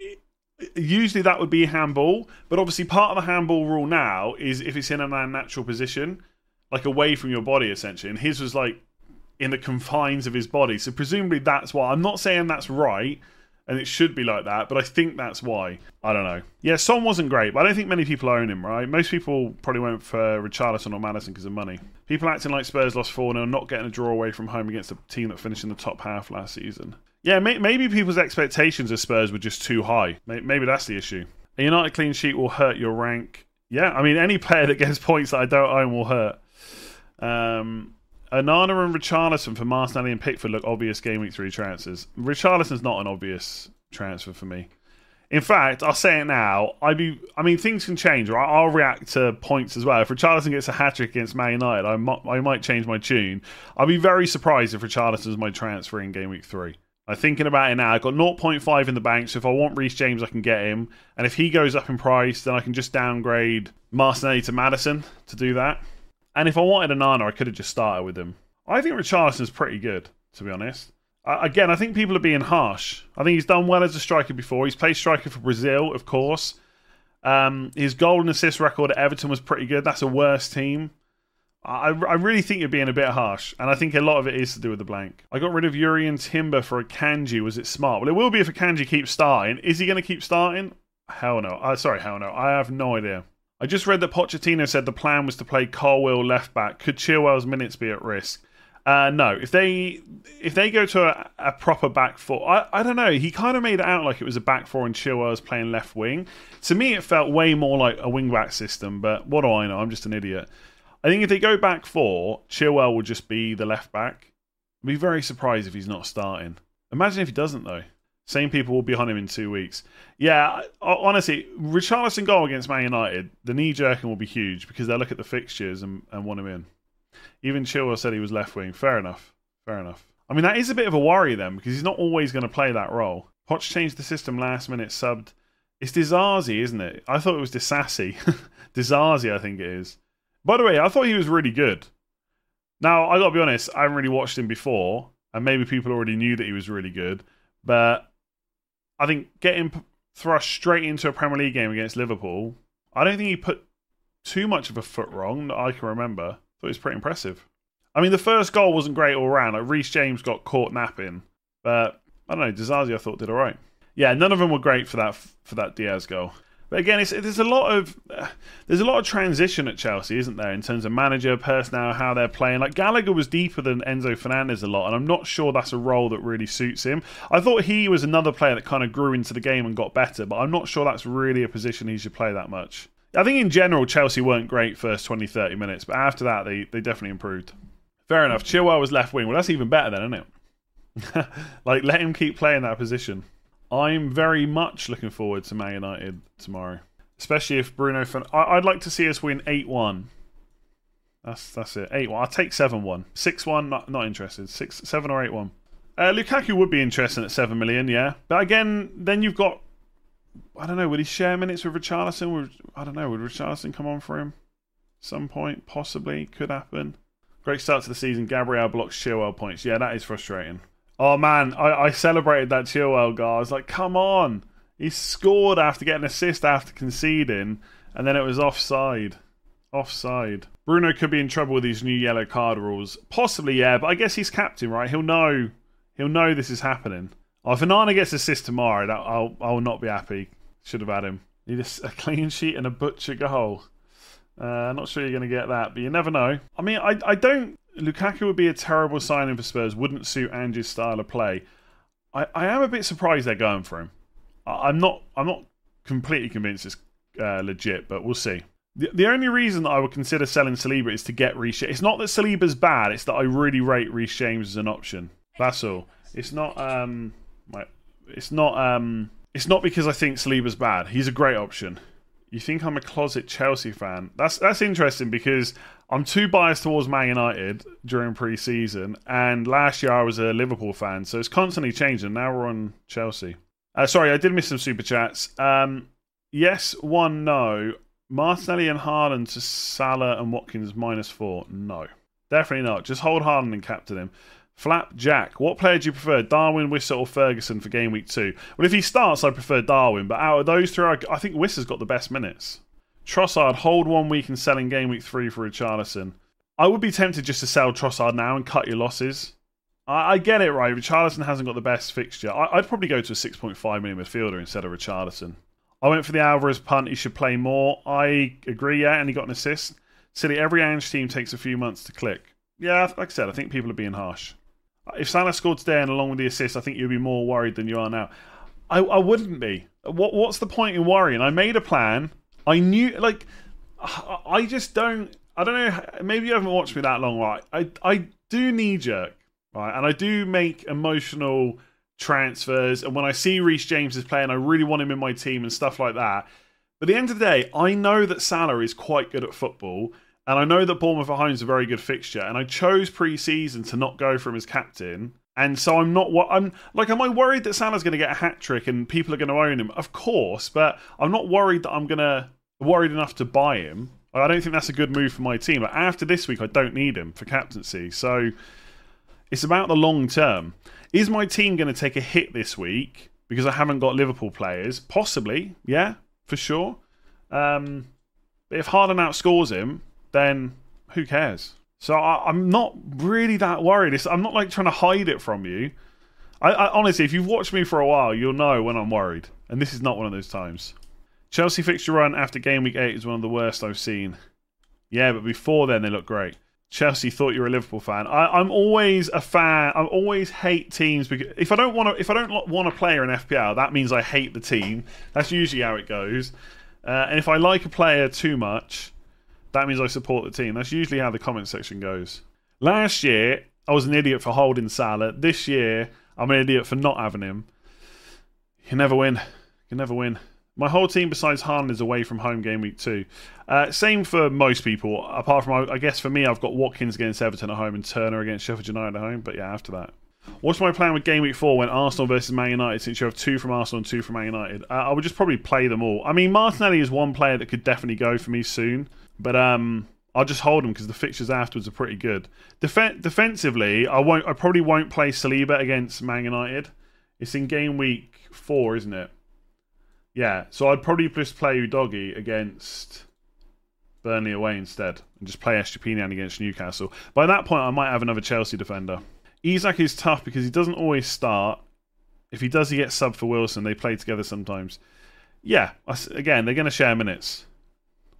usually that would be handball, but obviously part of the handball rule now is if it's in a natural position, like away from your body essentially. And his was like in the confines of his body. So presumably that's why. I'm not saying that's right and it should be like that. But I think that's why. I don't know. Yeah, Son wasn't great, but I don't think many people own him. Right? Most people probably went for Richarlison or Maddison because of money. People acting like Spurs lost four 0 not getting a draw away from home against a team that finished in the top half last season. Yeah, may- maybe people's expectations of Spurs were just too high. Maybe that's the issue. A United clean sheet will hurt your rank. Yeah, I mean, any player that gets points that I don't own will hurt. Um, Onana and Richarlison for Martinelli and Pickford look obvious game week three transfers. Richarlison's not an obvious transfer for me. In fact, I'll say it now. I be, I mean, things can change, right? I'll react to points as well. If Richarlison gets a hat trick against Man United, I might, I might change my tune. I'll be very surprised if Richarlison is my transfer in game week three. I'm thinking about it now. I've got 0.5 in the bank, so if I want Reece James, I can get him. And if he goes up in price, then I can just downgrade Martinelli to Maddison to do that. And if I wanted Onana, I could have just started with him. I think Richarlison's pretty good, to be honest. Uh, again, I think people are being harsh. I think he's done well as a striker before. He's played striker for Brazil, of course. Um, his goal and assist record at Everton was pretty good. That's a worse team. I, I really think you're being a bit harsh, and I think a lot of it is to do with the blank. I got rid of Jurrien Timber for Akanji. Was it smart? Well, it will be if Akanji keeps starting. Is he going to keep starting? Hell no. Uh, sorry, hell no. I have no idea. I just read that Pochettino said the plan was to play Colwill left back. Could Chilwell's minutes be at risk? Uh, no, if they if they go to a, a proper back four, I, I don't know. He kind of made it out like it was a back four and Chilwell was playing left wing. To me, it felt way more like a wing back system. But what do I know? I'm just an idiot. I think if they go back four, Chilwell will just be the left back. I'd be very surprised if he's not starting. Imagine if he doesn't though. Same people will be on him in two weeks. Yeah, honestly, Richarlison goal against Man United, the knee jerking will be huge because they'll look at the fixtures and, and want him in. Even Chilwell said he was left wing. Fair enough. Fair enough. I mean, that is a bit of a worry then because he's not always going to play that role. Poch changed the system last minute, subbed. It's Disasi, isn't it? I thought it was Disasi. Disasi, I think it is. By the way, I thought he was really good. Now, I got to be honest, I haven't really watched him before, and maybe people already knew that he was really good, but I think getting thrust straight into a Premier League game against Liverpool, I don't think he put too much of a foot wrong that I can remember. Thought it was pretty impressive. I mean, the first goal wasn't great all round. Like Reece James got caught napping, but I don't know. Disasi I thought did all right. Yeah, none of them were great for that for that Diaz goal. But again, there's a lot of uh, there's a lot of transition at Chelsea, isn't there, in terms of manager, personnel, how they're playing. Like Gallagher was deeper than Enzo Fernandez a lot, and I'm not sure that's a role that really suits him. I thought he was another player that kind of grew into the game and got better, but I'm not sure that's really a position he should play that much. I think in general Chelsea weren't great first 20, 30 minutes, but after that they, they definitely improved. Fair enough. Chilwell was left wing. Well, that's even better then, isn't it? like let him keep playing that position. I'm very much looking forward to Man United tomorrow, especially if Bruno. Fen- I- would like to see us win eight one. That's that's it. Eight one. I'll take seven one. Six one. Not not interested. Six seven or eight one. Uh, Lukaku would be interesting at seven million. Yeah, but again, then you've got. I don't know. Would he share minutes with Richarlison? Would, I don't know. Would Richarlison come on for him? Some point, possibly, could happen. Great start to the season. Gabriel blocks Chilwell points. Yeah, that is frustrating. Oh man, I, I celebrated that Chilwell goal. I was like, come on. He scored after getting an assist after conceding, and then it was offside. Offside. Bruno could be in trouble with these new yellow card rules. Possibly, yeah, but I guess he's captain, right? He'll know he'll know this is happening. Oh, if Onana gets assist tomorrow, that, I'll I'll not be happy. Should have had him. Need a, a clean sheet and a butcher goal. Uh, not sure you're going to get that, but you never know. I mean, I I don't Lukaku would be a terrible signing for Spurs. Wouldn't suit Ange's style of play. I, I am a bit surprised they're going for him. I, am not. I'm not completely convinced it's uh, legit, but we'll see. The, the only reason that I would consider selling Saliba is to get Reece. It's not that Saliba's bad. It's that I really rate Reece James as an option. That's all. It's not. Um. It's not. Um. It's not because I think Saliba's bad. He's a great option. You think I'm a closet Chelsea fan? That's that's interesting because I'm too biased towards Man United during pre-season, and last year I was a Liverpool fan, so it's constantly changing. Now we're on Chelsea. Uh, sorry, I did miss some super chats. Um, yes, one, no. Martinelli and Haaland to Salah and Watkins minus four. No, definitely not. Just hold Haaland and captain him. Flap Jack, what player do you prefer, Darwin, Wissa, or Ferguson for game week two? Well, if he starts, I prefer Darwin, but out of those three, I, think Wissa's got the best minutes. Trossard, hold one week and sell in game week three for Richarlison. I would be tempted just to sell Trossard now and cut your losses. I, I get it, right? Richarlison hasn't got the best fixture. I, would probably go to a 6.5 million midfielder instead of Richarlison. I went for the Alvarez punt. He should play more. I agree, yeah, and he got an assist. Silly, every Ange team takes a few months to click. Yeah, like I said, I think people are being harsh. If Salah scored today and along with the assist, I think you'd be more worried than you are now. I, I wouldn't be. What What's the point in worrying? I made a plan. I knew, like, I just don't. I don't know. Maybe you haven't watched me that long, right? I I do knee jerk, right, and I do make emotional transfers. And when I see Reece James is playing, I really want him in my team and stuff like that. But at the end of the day, I know that Salah is quite good at football, and I know that Bournemouth at home is a very good fixture, and I chose pre-season to not go for him as captain. And so I'm not what I'm like. Am I worried that Salah's going to get a hat trick and people are going to own him? Of course, but I'm not worried that I'm going to worried enough to buy him. I don't think that's a good move for my team. But after this week, I don't need him for captaincy. So it's about the long term. Is my team going to take a hit this week because I haven't got Liverpool players? Possibly, yeah, for sure. Um, but if Haaland outscores him, then who cares? So I, am not really that worried. It's, I'm not like trying to hide it from you. I, I, honestly, if you've watched me for a while, you'll know when I'm worried, and this is not one of those times. Chelsea fixture run after game week eight is one of the worst I've seen. Yeah, but before then they look great. Chelsea thought you were a Liverpool fan. I, am always a fan. I always hate teams because if I don't want to, if I don't want a player in FPL, that means I hate the team. That's usually how it goes. Uh, and if I like a player too much, that means I support the team. That's usually how the comment section goes. Last year, I was an idiot for holding Salah. This year, I'm an idiot for not having him. You never win. You never win. My whole team, besides Haaland, is away from home game week two. Uh, same for most people, apart from, I guess for me, I've got Watkins against Everton at home and Turner against Sheffield United at home. But yeah, after that. What's my plan with game week four when Arsenal versus Man United? Since you have two from Arsenal and two from Man United, uh, I would just probably play them all. I mean, Martinelli is one player that could definitely go for me soon, but um, I'll just hold him because the fixtures afterwards are pretty good. Def- defensively, I won't. I probably won't play Saliba against Man United. It's in game week four, isn't it? Yeah, so I'd probably just play Udogie against Burnley away instead, and just play Estupiñán against Newcastle. By that point, I might have another Chelsea defender. Isak is tough because he doesn't always start. If he does, he gets sub for Wilson. They play together sometimes. Yeah, again, they're going to share minutes.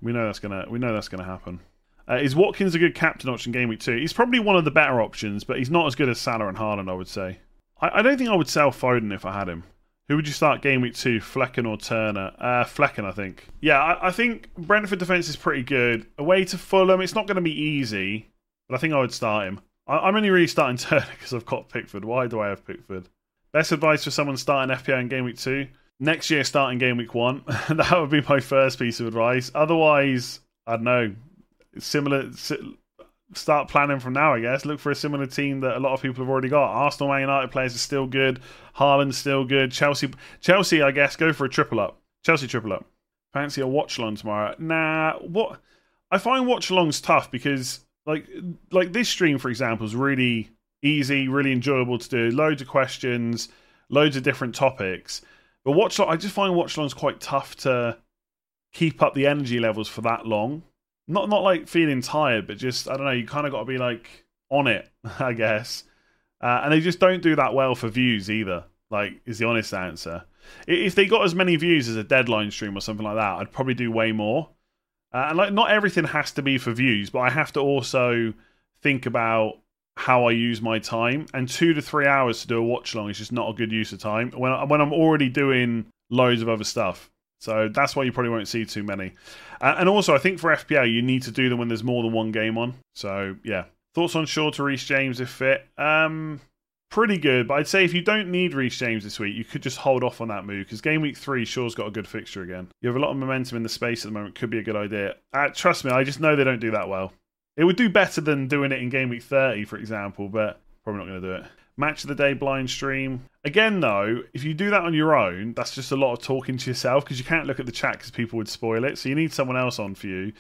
We know that's gonna. We know that's going to happen. Uh, is Watkins a good captain option game week two? He's probably one of the better options, but he's not as good as Salah and Haaland, I would say. I, I don't think I would sell Foden if I had him. Who would you start game week two, Flekken or Turner? Uh, Flekken, I think. Yeah, I, I think Brentford defence is pretty good. Away to Fulham, it's not going to be easy, but I think I would start him. I, am only really starting Turner because I've got Pickford. Why do I have Pickford? Best advice for someone starting FPL in game week two? Next year, starting game week one. that would be my first piece of advice. Otherwise, I don't know. Similar start planning from now, I guess. Look for a similar team that a lot of people have already got. Arsenal, Man United players are still good. Haaland's still good. Chelsea, Chelsea, I guess, go for a triple up. Chelsea triple up. Fancy a watch along tomorrow? Nah, what? I find watch alongs tough because like like this stream, for example, is really easy, really enjoyable to do. Loads of questions, loads of different topics. But watch, I just find watch alongs quite tough to keep up the energy levels for that long not not like feeling tired, but just I don't know. You kind of got to be like on it, I guess. Uh, and they just don't do that well for views either. Like, is the honest answer. If they got as many views as a deadline stream or something like that, I'd probably do way more. Uh, and like, not everything has to be for views, but I have to also think about how I use my time. And two to three hours to do a watch long is just not a good use of time when when I'm already doing loads of other stuff. So that's why you probably won't see too many. Uh, and also, I think for FPL, you need to do them when there's more than one game on. So yeah. Thoughts on Shaw to Reece James if fit? Um, pretty good, but I'd say if you don't need Reece James this week, you could just hold off on that move because game week three, Shaw's got a good fixture again. You have a lot of momentum in the space at the moment, could be a good idea. Uh, trust me, I just know they don't do that well. It would do better than doing it in game week 30, for example, but probably not going to do it. Match of the day blind stream. Again, though, if you do that on your own, that's just a lot of talking to yourself because you can't look at the chat because people would spoil it. So you need someone else on for you.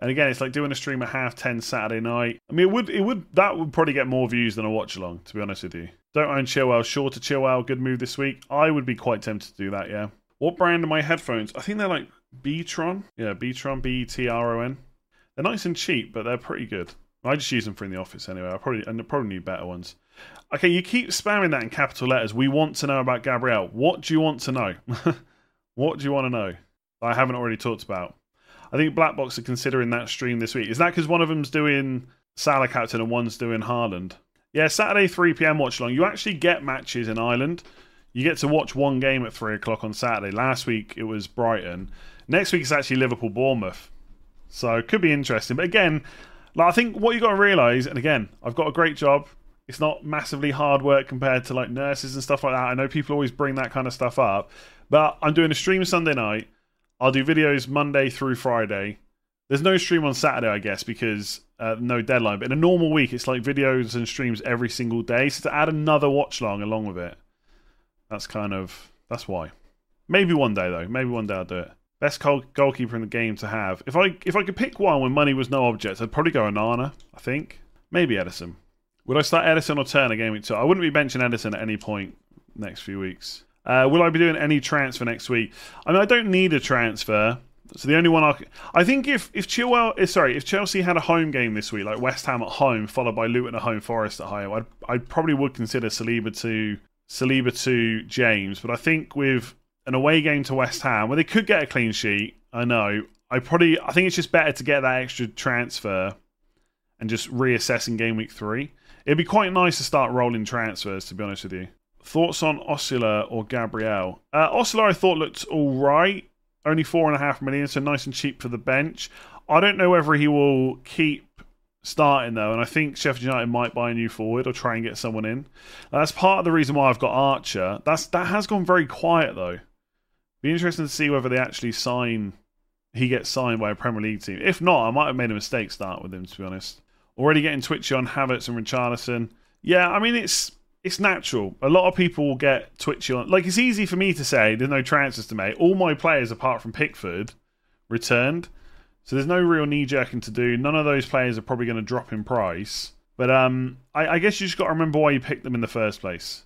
And again, it's like doing a stream at half ten Saturday night. I mean, it would, it would, that would probably get more views than a watch along. To be honest with you, don't own Chilwell. Shaw to Chilwell. Good move this week. I would be quite tempted to do that. Yeah. What brand are my headphones? I think they're like Betron. Yeah, Betron. B E T R O N. They're nice and cheap, but they're pretty good. I just use them for in the office anyway. I probably and probably need better ones. Okay, you keep spamming that in capital letters. We want to know about Gabriel. What do you want to know? what do you want to know? I haven't already talked about. I think Black Box are considering that stream this week. Is that because one of them's doing Salah captain and one's doing Haaland? Yeah, Saturday 3 p.m. watch along. You actually get matches in Ireland. You get to watch one game at three o'clock on Saturday. Last week it was Brighton. Next week it's actually Liverpool Bournemouth. So it could be interesting. But again, like, I think what you've got to realise, and again, I've got a great job. It's not massively hard work compared to like nurses and stuff like that. I know people always bring that kind of stuff up, but I'm doing a stream Sunday night. I'll do videos Monday through Friday. There's no stream on Saturday, I guess, because uh, no deadline. But in a normal week, it's like videos and streams every single day. So to add another watch long along with it, that's kind of that's why. Maybe one day though. Maybe one day I'll do it. Best goal- goalkeeper in the game to have. If I if I could pick one when money was no object, I'd probably go Onana. I think maybe Ederson. Would I start Ederson or Turner game week two? I wouldn't be benching Ederson at any point next few weeks. Uh, will I be doing any transfer next week? I mean, I don't need a transfer. So the only one I, I think if if Chilwell, eh, sorry, if Chelsea had a home game this week, like West Ham at home, followed by Luton at home, Forest at home, I'd, I probably would consider Saliba to Saliba to James. But I think with an away game to West Ham, where they could get a clean sheet, I know. I probably I think it's just better to get that extra transfer and just reassess in game week three. It'd be quite nice to start rolling transfers, to be honest with you. Thoughts on Osula or Gabriel? Uh, Osula, I thought looked all right. Only four and a half million, so nice and cheap for the bench. I don't know whether he will keep starting though, and I think Sheffield United might buy a new forward or try and get someone in. That's part of the reason why I've got Archer. That's that has gone very quiet though. Be interesting to see whether they actually sign. He gets signed by a Premier League team. If not, I might have made a mistake start with him. To be honest, already getting twitchy on Havertz and Richarlison. Yeah, I mean it's it's natural. A lot of people will get twitchy on. Like it's easy for me to say there's no transfers to make. All my players, apart from Pickford, returned, so there's no real knee jerking to do. None of those players are probably going to drop in price. But um, I, I guess you just got to remember why you picked them in the first place.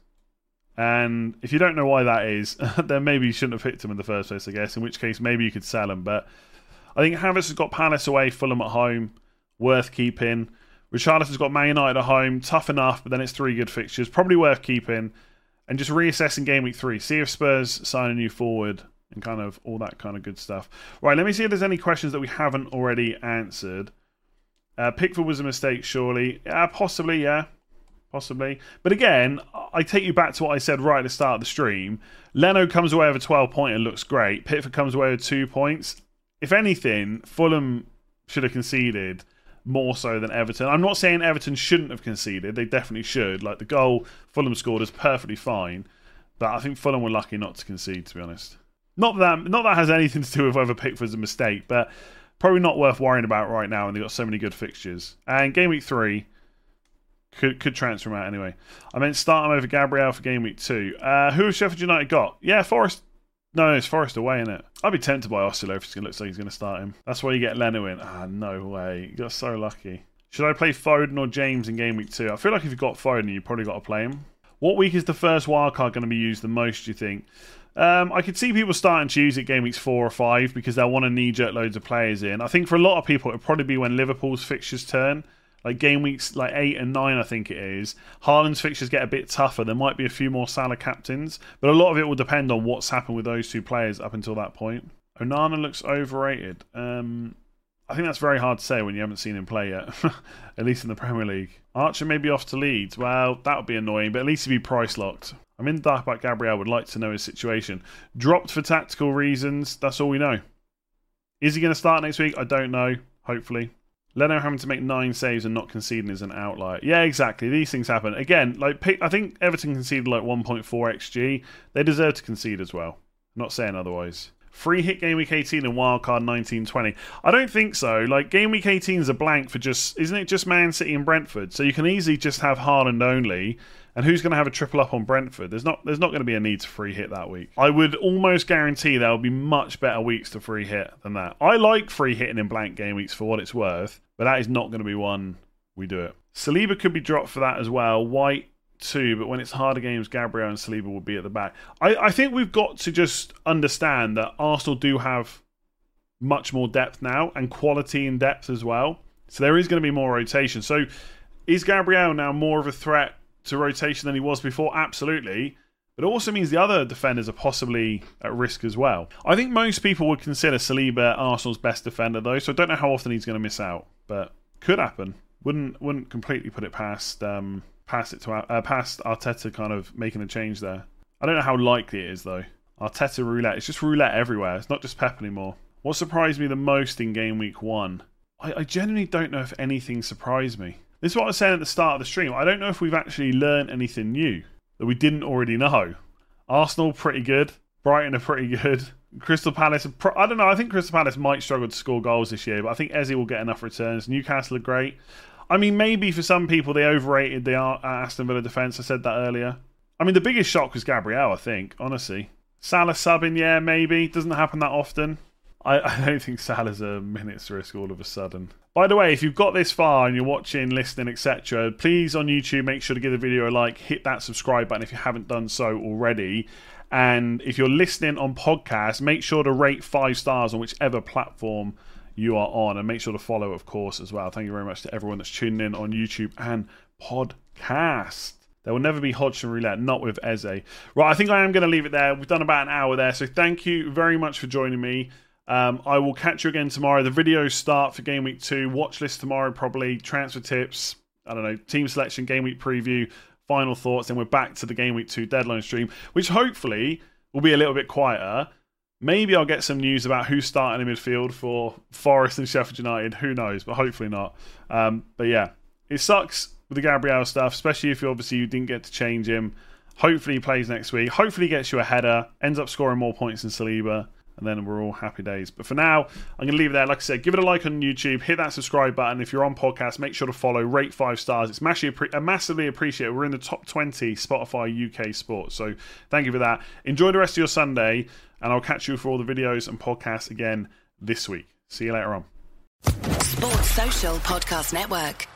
And if you don't know why that is, then maybe you shouldn't have picked them in the first place. I guess. In which case, maybe you could sell them. But I think Havertz has got Palace away, Fulham at home, worth keeping. Richarlison's got Man United at home, tough enough, but then it's three good fixtures, probably worth keeping. And just reassessing game week three, see if Spurs sign a new forward and kind of all that kind of good stuff. Right, let me see if there's any questions that we haven't already answered. Uh, Pickford was a mistake, surely. Yeah, possibly, yeah. Possibly. But again, I take you back to what I said right at the start of the stream. Leno comes away with a 12 point and looks great. Pickford comes away with two points. If anything, Fulham should have conceded more so than Everton. I'm not saying Everton shouldn't have conceded; they definitely should. Like the goal Fulham scored is perfectly fine, but I think Fulham were lucky not to concede. To be honest, not that not that has anything to do with whether Pickford's a mistake, but probably not worth worrying about right now. And they've got so many good fixtures. And game week three could could transfer out anyway. I meant start him over Gabriel for game week two. Uh, who has Sheffield United got? Yeah, Forest no, it's Forest away, isn't it? I'd be tempted by Osula if it looks like he's going to start him. That's why you get Leno in. Ah, no way. You got so lucky. Should I play Foden or James in game week two? I feel like if you've got Foden, you've probably got to play him. What week is the first wildcard going to be used the most, do you think? Um, I could see people starting to use it game weeks four or five because they'll want to knee jerk loads of players in. I think for a lot of people, it'll probably be when Liverpool's fixtures turn like game weeks like eight and nine, I think it is. Haaland's fixtures get a bit tougher. There might be a few more Salah captains, but a lot of it will depend on what's happened with those two players up until that point. Onana looks overrated. Um, I think that's very hard to say when you haven't seen him play yet, at least in the Premier League. Archer may be off to Leeds. Well, that would be annoying, but at least he'd be price locked. I'm in dark about Gabriel. Would like to know his situation. Dropped for tactical reasons. That's all we know. Is he going to start next week? I don't know. Hopefully. Leno having to make nine saves and not conceding is an outlier. Yeah, exactly. These things happen. Again, like I think Everton conceded like 1.4 xg. They deserve to concede as well. not saying otherwise. Free hit game week 18 and wildcard 1920. I don't think so. Like game week 18 is a blank for just isn't it just Man City and Brentford? So you can easily just have Haaland only. And who's going to have a triple up on Brentford? There's not there's not going to be a need to free hit that week. I would almost guarantee there will be much better weeks to free hit than that. I like free hitting in blank game weeks for what it's worth, but that is not going to be one we do it. Saliba could be dropped for that as well. White too, but when it's harder games, Gabriel and Saliba will be at the back. I, I think we've got to just understand that Arsenal do have much more depth now and quality in depth as well. So there is going to be more rotation. So is Gabriel now more of a threat to rotation than he was before? Absolutely. But it also means the other defenders are possibly at risk as well. I think most people would consider Saliba Arsenal's best defender, though, so I don't know how often he's going to miss out, but could happen. Wouldn't wouldn't completely put it past um, past it to uh, past Arteta kind of making a change there. I don't know how likely it is though. Arteta roulette. It's just roulette everywhere. It's not just Pep anymore. What surprised me the most in game week one? I, I genuinely don't know if anything surprised me. This is what I was saying at the start of the stream. I don't know if we've actually learned anything new that we didn't already know. Arsenal pretty good. Brighton are pretty good. Crystal Palace, I don't know. I think Crystal Palace might struggle to score goals this year, but I think Eze will get enough returns. Newcastle are great. I mean, maybe for some people they overrated the uh, Aston Villa defence. I said that earlier. I mean, the biggest shock was Gabriel. I think, honestly, Salah subbing, yeah, maybe doesn't happen that often. I, I don't think Salah's a minute's risk all of a sudden. By the way, if you've got this far and you're watching, listening, etc., please on YouTube make sure to give the video a like, hit that subscribe button if you haven't done so already. And if you're listening on podcast, make sure to rate five stars on whichever platform you are on, and make sure to follow, of course, as well. Thank you very much to everyone that's tuning in on YouTube and podcast. There will never be Hodgson Roulette, not with Eze. Right, I think I am going to leave it there. We've done about an hour there, so thank you very much for joining me. Um, I will catch you again tomorrow. The videos start for game week two. Watch list tomorrow, probably. Transfer tips. I don't know. Team selection, game week preview, final thoughts. Then we're back to the game week two deadline stream, which hopefully will be a little bit quieter. Maybe I'll get some news about who's starting in midfield for Forest and Sheffield United. Who knows? But hopefully not. Um, but yeah, it sucks with the Gabriel stuff, especially if you obviously you didn't get to change him. Hopefully he plays next week. Hopefully he gets you a header, ends up scoring more points than Saliba and then we're all happy days. But for now, I'm going to leave it there. Like I said, give it a like on YouTube, hit that subscribe button. If you're on podcast, make sure to follow, rate five stars. It's massively, uh, appreciated. We're in the top 20 Spotify UK sports. So thank you for that. Enjoy the rest of your Sunday, and I'll catch you for all the videos and podcasts again this week. See you later on. Sports Social Podcast Network.